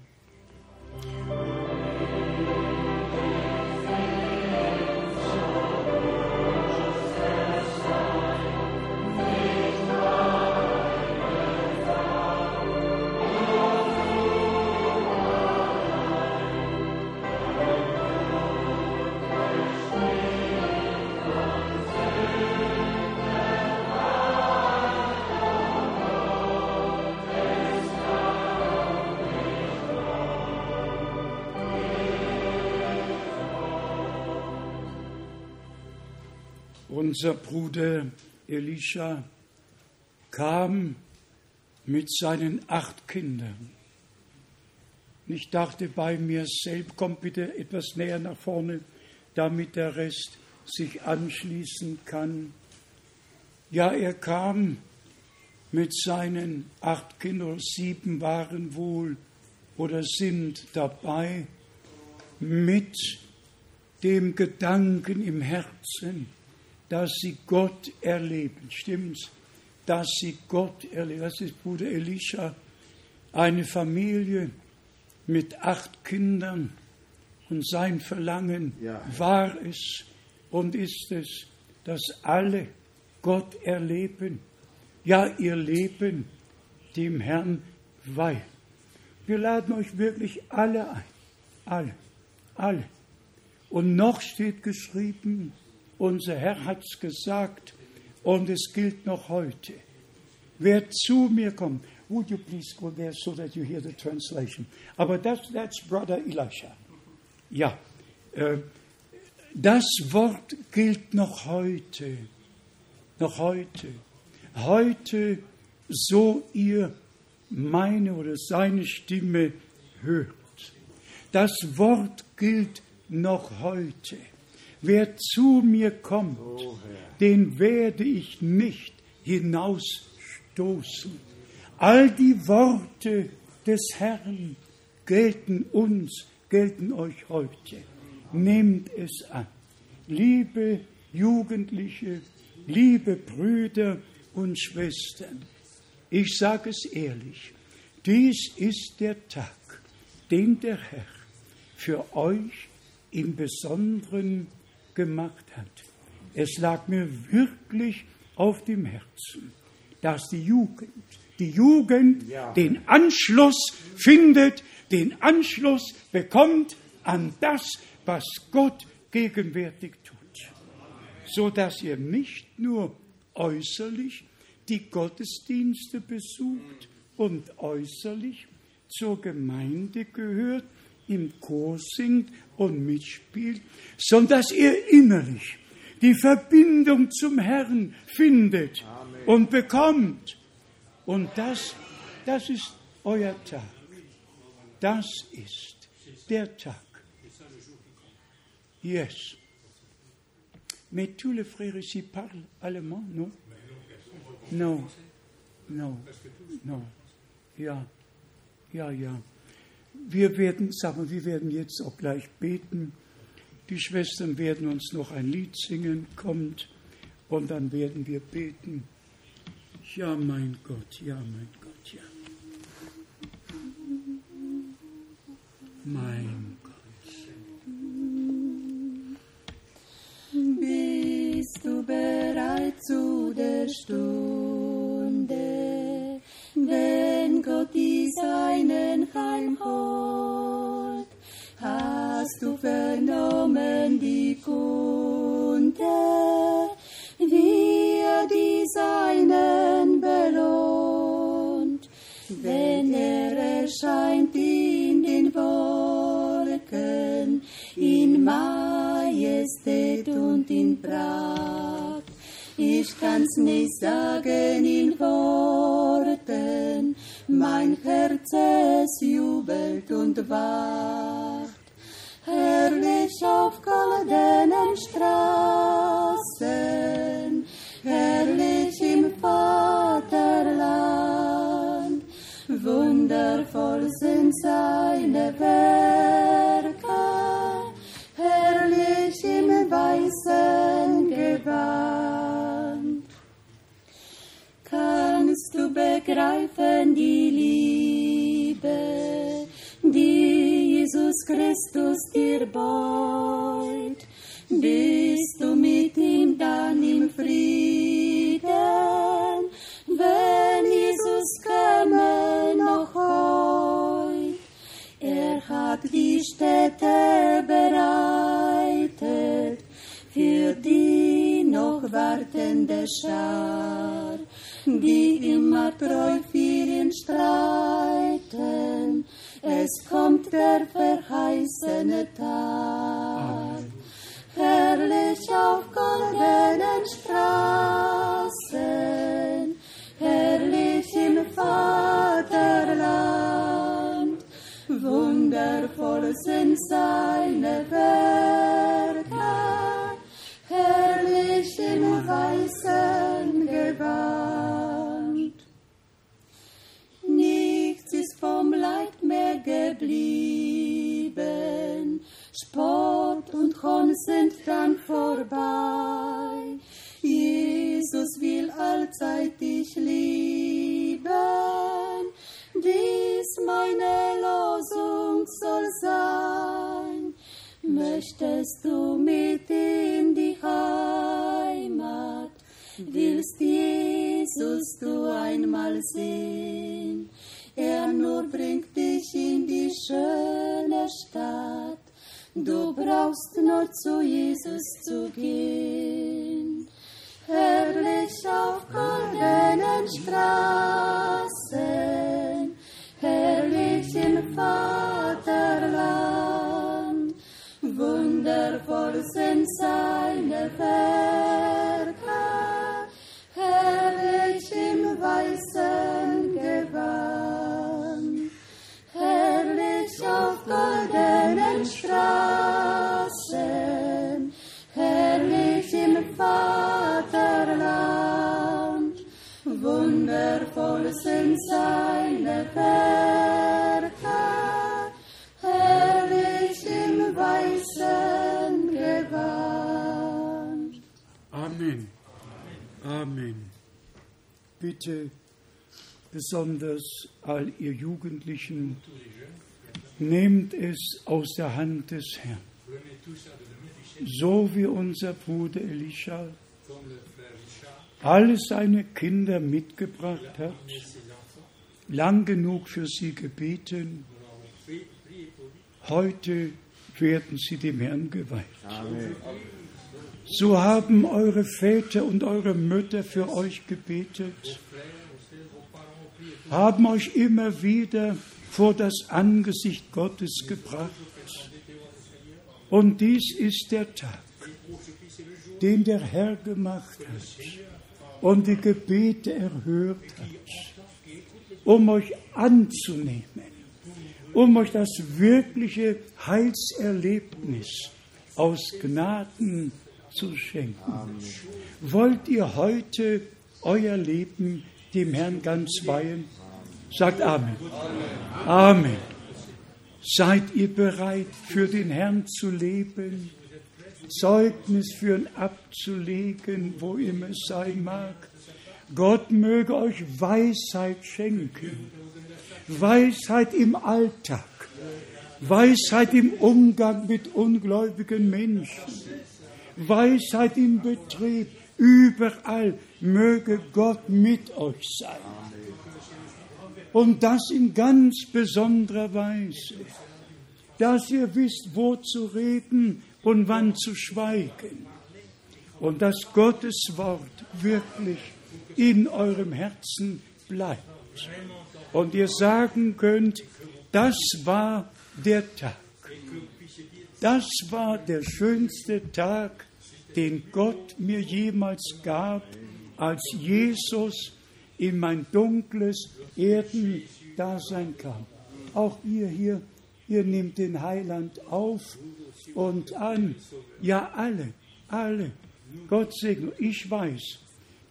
Unser Bruder Elisha kam mit seinen acht Kindern. Ich dachte bei mir selbst, kommt bitte etwas näher nach vorne, damit der Rest sich anschließen kann. Ja, er kam mit seinen acht Kindern, sieben waren wohl oder sind dabei, mit dem Gedanken im Herzen, dass sie Gott erleben. Stimmt's? Dass sie Gott erleben. Das ist Bruder Elisha, eine Familie mit acht Kindern. Und sein Verlangen ja. war es und ist es, dass alle Gott erleben. Ja, ihr Leben dem Herrn weihen. Wir laden euch wirklich alle ein. Alle. Alle. Und noch steht geschrieben, unser Herr hat es gesagt und es gilt noch heute. Wer zu mir kommt, would you please go there so that you hear the translation? Aber das, that's Brother Elisha. Ja, äh, das Wort gilt noch heute. Noch heute. Heute, so ihr meine oder seine Stimme hört. Das Wort gilt noch heute. Wer zu mir kommt, den werde ich nicht hinausstoßen. All die Worte des Herrn gelten uns, gelten euch heute. Nehmt es an. Liebe Jugendliche, liebe Brüder und Schwestern, ich sage es ehrlich, dies ist der Tag, den der Herr für euch im Besonderen gemacht hat. Es lag mir wirklich auf dem Herzen, dass die Jugend, die Jugend ja. den Anschluss findet, den Anschluss bekommt an das, was Gott gegenwärtig tut, so dass ihr nicht nur äußerlich die Gottesdienste besucht und äußerlich zur Gemeinde gehört, im Chor singt und mitspielt, sondern dass ihr innerlich die Verbindung zum Herrn findet Amen. und bekommt. Und das, das ist euer Tag. Das ist der Tag. Yes. Mais tous les frères ici parlent allemand, non? Non. Non. Non. Ja. Ja, ja. Wir werden, sagen wir werden jetzt auch gleich beten. Die Schwestern werden uns noch ein Lied singen, kommt, und dann werden wir beten. Ja, mein Gott, ja, mein Gott, ja. Mein Gott. Bist du bereit zu der Stunde, du vernommen die Kunde, wie er die Seinen belohnt, wenn er erscheint in den Wolken, in Majestät und in Pracht? Ich kann's nicht sagen in Worten, Wundervoll sind seine Werke, herrlich im weißen Gewand. Amen. Amen. Bitte besonders all ihr Jugendlichen, nehmt es aus der Hand des Herrn. So wie unser Bruder Elisha alle seine Kinder mitgebracht hat, lang genug für sie gebeten, heute werden sie dem Herrn geweiht. So haben eure Väter und eure Mütter für euch gebetet, haben euch immer wieder vor das Angesicht Gottes gebracht. Und dies ist der Tag, den der Herr gemacht hat und die Gebete erhört hat, um euch anzunehmen, um euch das wirkliche Heilserlebnis aus Gnaden zu schenken. Wollt ihr heute euer Leben dem Herrn ganz weihen? Sagt Amen. Amen. Seid ihr bereit, für den Herrn zu leben, Zeugnis für ihn abzulegen, wo immer es sein mag? Gott möge euch Weisheit schenken. Weisheit im Alltag. Weisheit im Umgang mit ungläubigen Menschen. Weisheit im Betrieb. Überall möge Gott mit euch sein. Und das in ganz besonderer Weise, dass ihr wisst, wo zu reden und wann zu schweigen. Und dass Gottes Wort wirklich in eurem Herzen bleibt. Und ihr sagen könnt, das war der Tag. Das war der schönste Tag, den Gott mir jemals gab, als Jesus in mein dunkles Erdendasein kam. Auch ihr hier, ihr nehmt den Heiland auf und an. Ja, alle, alle. Gott segne. Ich weiß,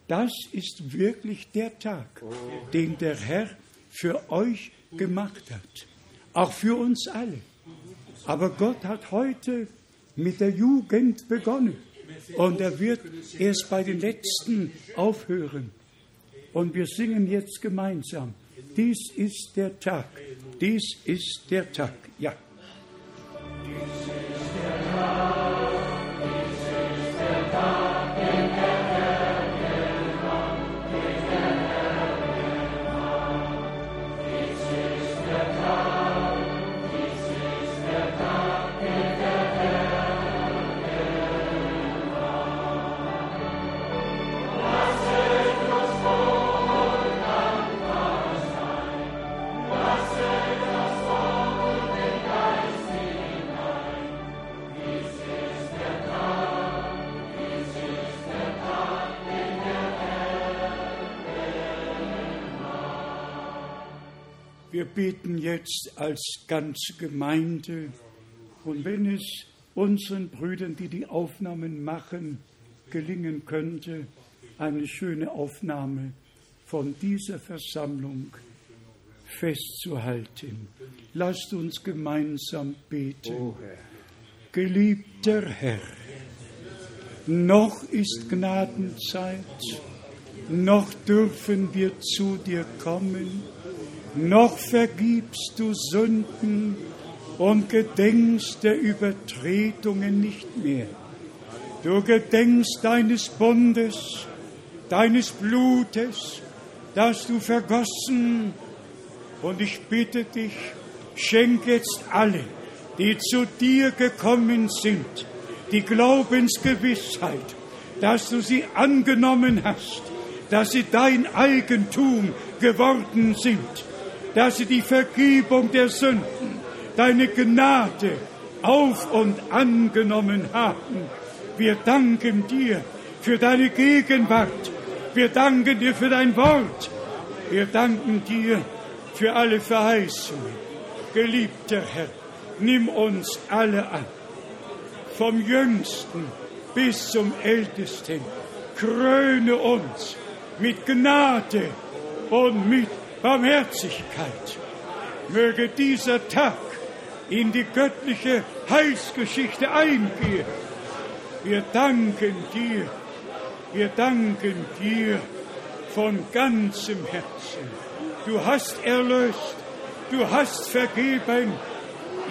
das ist wirklich der Tag, den der Herr für euch gemacht hat. Auch für uns alle. Aber Gott hat heute mit der Jugend begonnen. Und er wird erst bei den Letzten aufhören. Und wir singen jetzt gemeinsam. Dies ist der Tag. Dies ist der Tag. Ja. Jetzt als ganze Gemeinde und wenn es unseren Brüdern, die die Aufnahmen machen, gelingen könnte, eine schöne Aufnahme von dieser Versammlung festzuhalten. Lasst uns gemeinsam beten. Geliebter Herr, noch ist Gnadenzeit, noch dürfen wir zu dir kommen, noch vergibst du Sünden und gedenkst der Übertretungen nicht mehr. Du gedenkst deines Bundes deines Blutes, das du vergossen. Und ich bitte dich, schenk jetzt alle, die zu dir gekommen sind, die Glaubensgewissheit, dass du sie angenommen hast, dass sie dein Eigentum geworden sind, dass sie die Vergebung der Sünden, deine Gnade auf und angenommen haben. Wir danken dir für deine Gegenwart. Wir danken dir für dein Wort. Wir danken dir für alle Verheißungen. Geliebter Herr, nimm uns alle an, vom Jüngsten bis zum Ältesten. Kröne uns mit Gnade und mit Barmherzigkeit. Möge dieser Tag in die göttliche Heilsgeschichte eingehen. Wir danken dir, wir danken dir von ganzem Herzen. Du hast erlöst, du hast vergeben.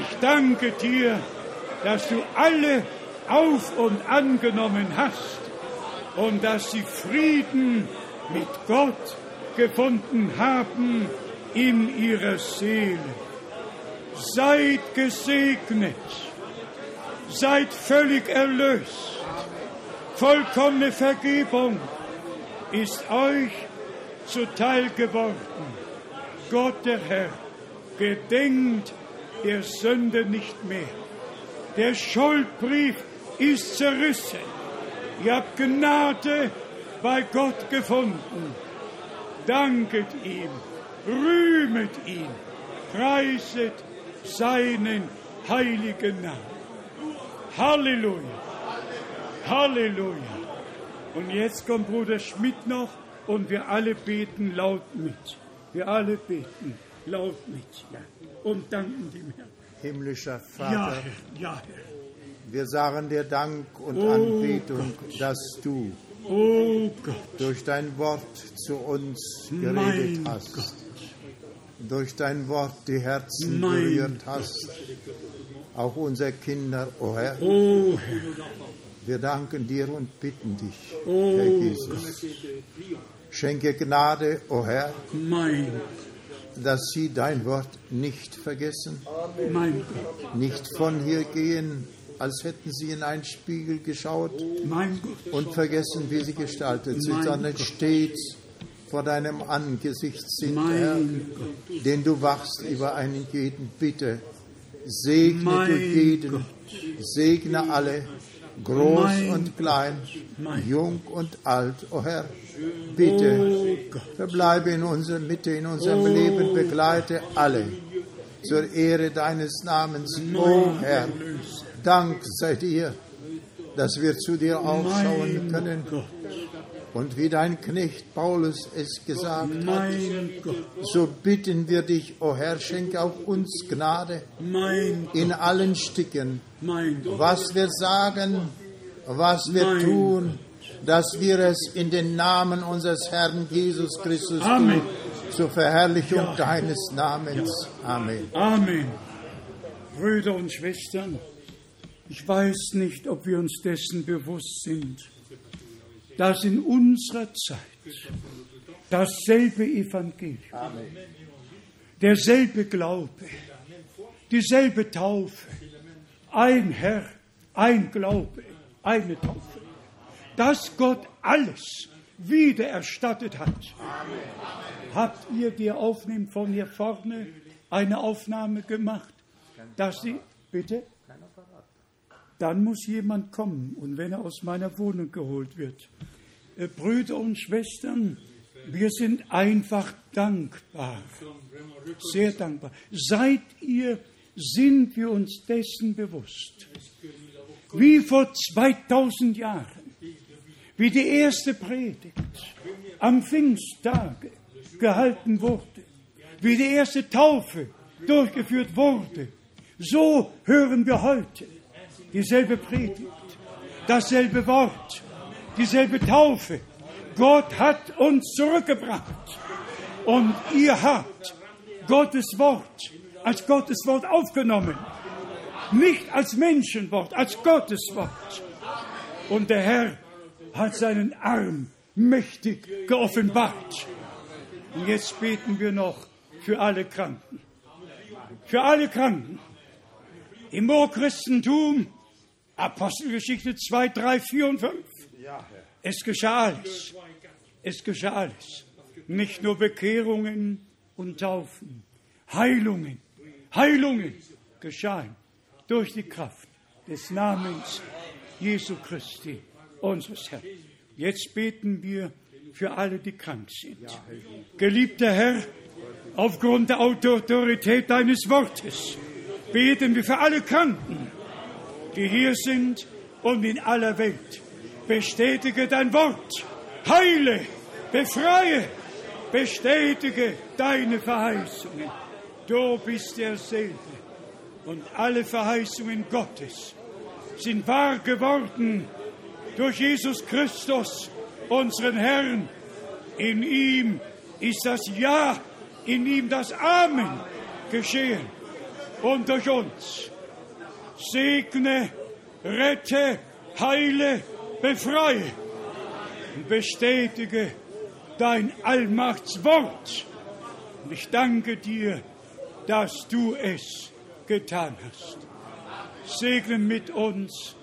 Ich danke dir, dass du alle auf und angenommen hast und dass sie Frieden mit Gott gefunden haben in ihrer Seele. Seid gesegnet, seid völlig erlöst. Vollkommene Vergebung ist euch zuteil geworden. Gott der Herr gedenkt der Sünde nicht mehr. Der Schuldbrief ist zerrissen. Ihr habt Gnade bei Gott gefunden. Danket ihm, rühmet ihn, preiset seinen heiligen Namen. Halleluja, Halleluja. Und jetzt kommt Bruder Schmidt noch und wir alle beten laut mit. Wir alle beten laut mit ja. und danken dem Herrn. Himmlischer Ja, Vater, Herr, ja, Herr. wir sagen dir Dank und Oh Anbetung, dass du Oh Gott, durch dein Wort zu uns geredet hast, Gott, durch dein Wort die Herzen Mein berührt hast, auch unsere Kinder, o Herr. oh Herr, Wir danken dir und bitten dich, Oh Herr Jesus. Schenke Gnade, o Herr, mein, dass sie dein Wort nicht vergessen, nicht von hier gehen, als hätten sie in einen Spiegel geschaut und vergessen, wie sie gestaltet sind, sondern stets vor deinem Angesicht sind, Herr, denn du wachst über einen jeden. Bitte, segne Mein du jeden, Gott. segne alle, groß Mein und klein, jung und alt, o Herr. Bitte, oh verbleibe in unserer Mitte, in unserem Oh. Leben, begleite alle zur Ehre deines Namens, o Herr. Dank sei dir, dass wir zu dir aufschauen können. Und wie dein Knecht Paulus es gesagt hat, so bitten wir dich, o Herr, schenke auch uns Gnade in allen Stücken, was wir sagen, was wir tun, dass wir es in den Namen unseres Herrn Jesus Christus tun, zur Verherrlichung Ja. deines Namens. Amen. Amen. Brüder und Schwestern, ich weiß nicht, ob wir uns dessen bewusst sind, dass in unserer Zeit. Dasselbe Evangelium, derselbe Glaube, dieselbe Taufe, ein Herr, ein Glaube, eine Taufe, dass Gott alles wiedererstattet hat. Habt ihr die Aufnahme von hier vorne eine Aufnahme gemacht, dass sie, bitte? Dann muss jemand kommen und wenn er aus meiner Wohnung geholt wird. Äh, Brüder und Schwestern, wir sind einfach dankbar, sehr dankbar. Seid ihr, sind wir uns dessen bewusst, wie vor 2000 Jahren, wie die erste Predigt am Pfingsttage gehalten wurde, wie die erste Taufe durchgeführt wurde, so hören wir heute dieselbe Predigt, dasselbe Wort, dieselbe Taufe. Gott hat uns zurückgebracht und ihr habt Gottes Wort als Gottes Wort aufgenommen, nicht als Menschenwort, als Gottes Wort. Und der Herr hat seinen Arm mächtig geoffenbart. Und jetzt beten wir noch für alle Kranken. Für alle Kranken. Im Urchristentum, Apostelgeschichte 2, 3, 4 und 5. Es geschah alles. Es geschah alles. Nicht nur Bekehrungen und Taufen, Heilungen, Heilungen geschahen durch die Kraft des Namens Jesu Christi, unseres Herrn. Jetzt beten wir für alle, die krank sind. Geliebter Herr, aufgrund der Autorität deines Wortes beten wir für alle Kranken, die hier sind und in aller Welt. Bestätige dein Wort, heile, befreie, bestätige deine Verheißungen. Du bist derselbe. Und alle Verheißungen Gottes sind wahr geworden durch Jesus Christus, unseren Herrn. In ihm ist das Ja, in ihm das Amen geschehen. Und durch uns segne, rette, heile, befreie und bestätige dein Allmachtswort. Und ich danke dir, dass du es getan hast. Segne mit uns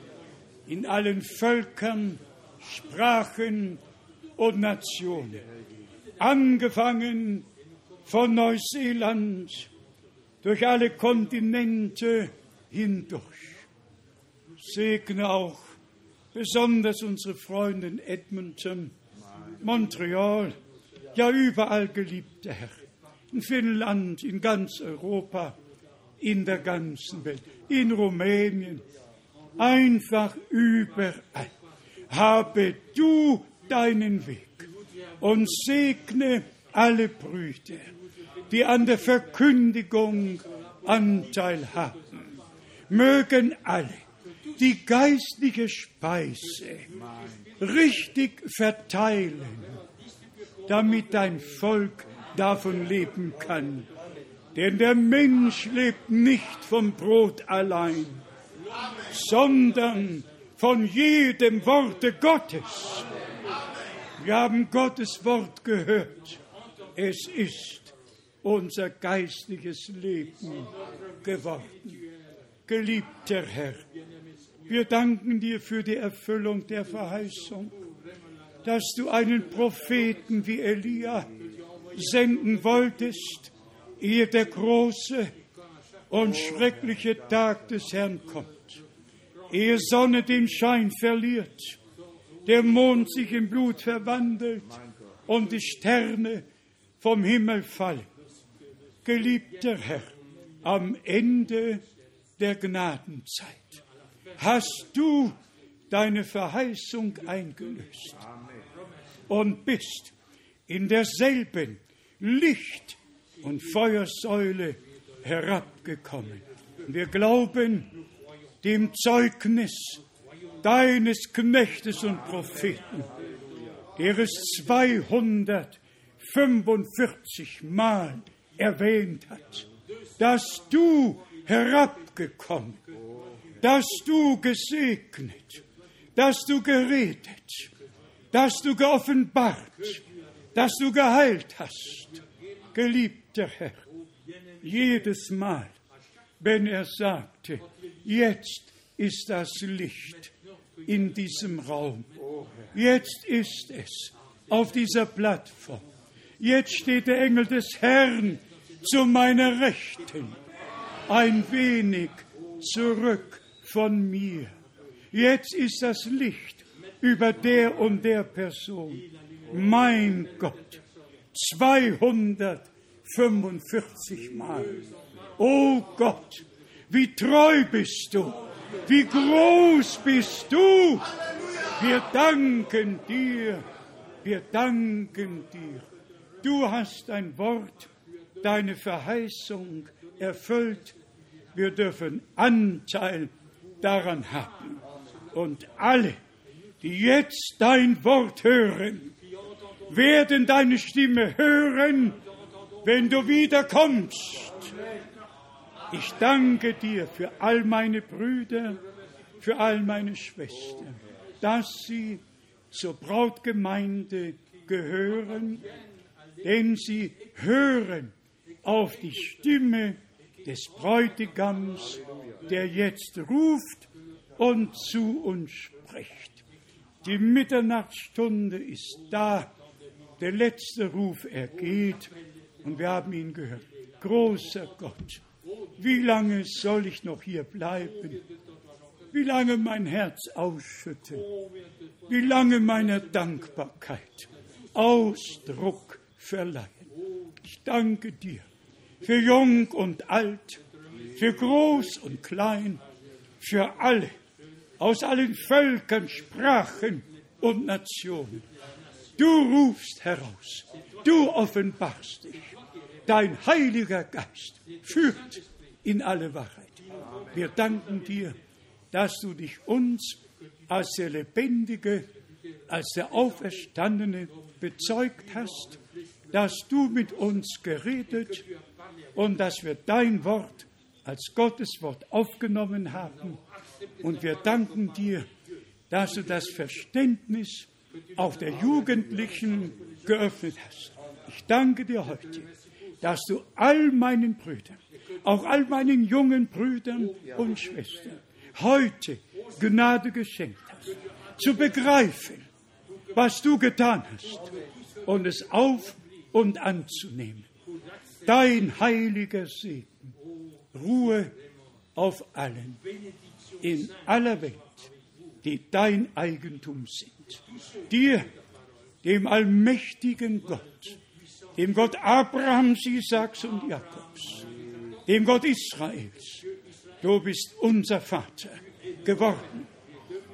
in allen Völkern, Sprachen und Nationen. Angefangen von Neuseeland durch alle Kontinente hindurch. Segne auch besonders unsere Freunde in Edmonton, Montreal, ja überall geliebter Herr, in Finnland, in ganz Europa, in der ganzen Welt, in Rumänien, einfach überall. Habe du deinen Weg und segne alle Brüder, die an der Verkündigung Anteil haben. Mögen alle die geistliche Speise richtig verteilen, damit dein Volk davon leben kann. Denn der Mensch lebt nicht vom Brot allein, sondern von jedem Worte Gottes. Wir haben Gottes Wort gehört. Es ist unser geistliches Leben geworden. Geliebter Herr, wir danken dir für die Erfüllung der Verheißung, dass du einen Propheten wie Elia senden wolltest, ehe der große und schreckliche Tag des Herrn kommt, ehe Sonne den Schein verliert, der Mond sich in Blut verwandelt und die Sterne vom Himmel fallen. Geliebter Herr, am Ende der Gnadenzeit hast du deine Verheißung eingelöst und bist in derselben Licht- und Feuersäule herabgekommen. Wir glauben dem Zeugnis deines Knechtes und Propheten, der es 245 Mal erwähnt hat, dass du herabgekommen dass du gesegnet, dass du geredet, dass du geoffenbart, dass du geheilt hast. Geliebter Herr, jedes Mal, wenn er sagte, jetzt ist das Licht in diesem Raum, jetzt ist es auf dieser Plattform, jetzt steht der Engel des Herrn zu meiner Rechten, ein wenig zurück von mir. Jetzt ist das Licht über der und der Person. Mein Gott, 245 Mal. Oh Gott, wie treu bist du, wie groß bist du. Wir danken dir, wir danken dir. Du hast dein Wort, deine Verheißung erfüllt. Wir dürfen Anteil daran haben. Und alle, die jetzt dein Wort hören, werden deine Stimme hören, wenn du wiederkommst. Ich danke dir für all meine Brüder, für all meine Schwestern, dass sie zur Brautgemeinde gehören, denn sie hören auf die Stimme des Bräutigams, der jetzt ruft und zu uns spricht. Die Mitternachtsstunde ist da, der letzte Ruf ergeht und wir haben ihn gehört. Großer Gott, wie lange soll ich noch hier bleiben? Wie lange mein Herz ausschütten? Wie lange meiner Dankbarkeit Ausdruck verleihen? Ich danke dir für Jung und Alt, für Groß und Klein, für alle, aus allen Völkern, Sprachen und Nationen. Du rufst heraus, du offenbarst dich. Dein Heiliger Geist führt in alle Wahrheit. Wir danken dir, dass du dich uns als der Lebendige, als der Auferstandene bezeugt hast, dass du mit uns geredet und dass wir dein Wort als Gottes Wort aufgenommen haben. Und wir danken dir, dass du das Verständnis auch der Jugendlichen geöffnet hast. Ich danke dir heute, dass du all meinen Brüdern, auch all meinen jungen Brüdern und Schwestern heute Gnade geschenkt hast, zu begreifen, was du getan hast und es auf und anzunehmen. Dein heiliger Segen, Ruhe auf allen, in aller Welt, die dein Eigentum sind. Dir, dem allmächtigen Gott, dem Gott Abrahams, Isaaks und Jakobs, dem Gott Israels, du bist unser Vater geworden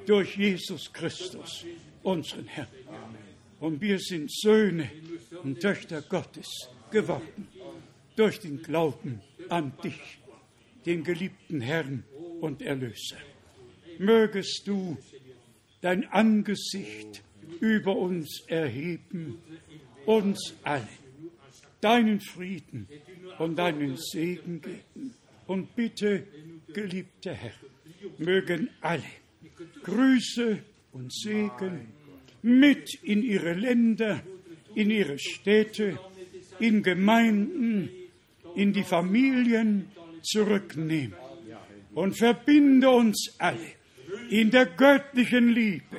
durch Jesus Christus, unseren Herrn. Und wir sind Söhne und Töchter Gottes geworden durch den Glauben an dich, den geliebten Herrn und Erlöser. Mögest du dein Angesicht über uns erheben, uns alle deinen Frieden und deinen Segen geben. Und bitte, geliebter Herr, mögen alle Grüße und Segen mit in ihre Länder, in ihre Städte, in Gemeinden, in die Familien zurücknehmen und verbinde uns alle in der göttlichen Liebe.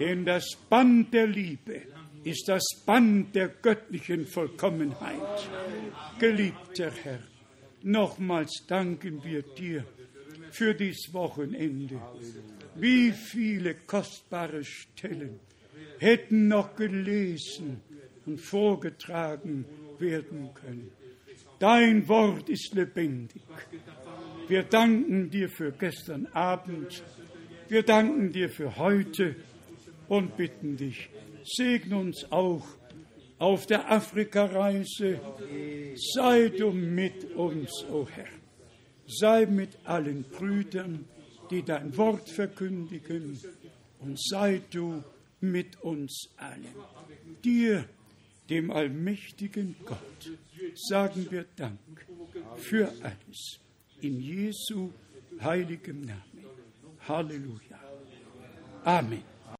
Denn das Band der Liebe ist das Band der göttlichen Vollkommenheit. Geliebter Herr, nochmals danken wir dir für dieses Wochenende. Wie viele kostbare Stellen hätten noch gelesen und vorgetragen werden können. Dein Wort ist lebendig. Wir danken dir für gestern Abend. Wir danken dir für heute und bitten dich, segne uns auch auf der Afrikareise. Sei du mit uns, o oh Herr. Sei mit allen Brüdern, die dein Wort verkündigen, und sei du mit uns allen. Dir, dem allmächtigen Gott, sagen wir Dank für alles. In Jesu heiligem Namen. Halleluja. Amen.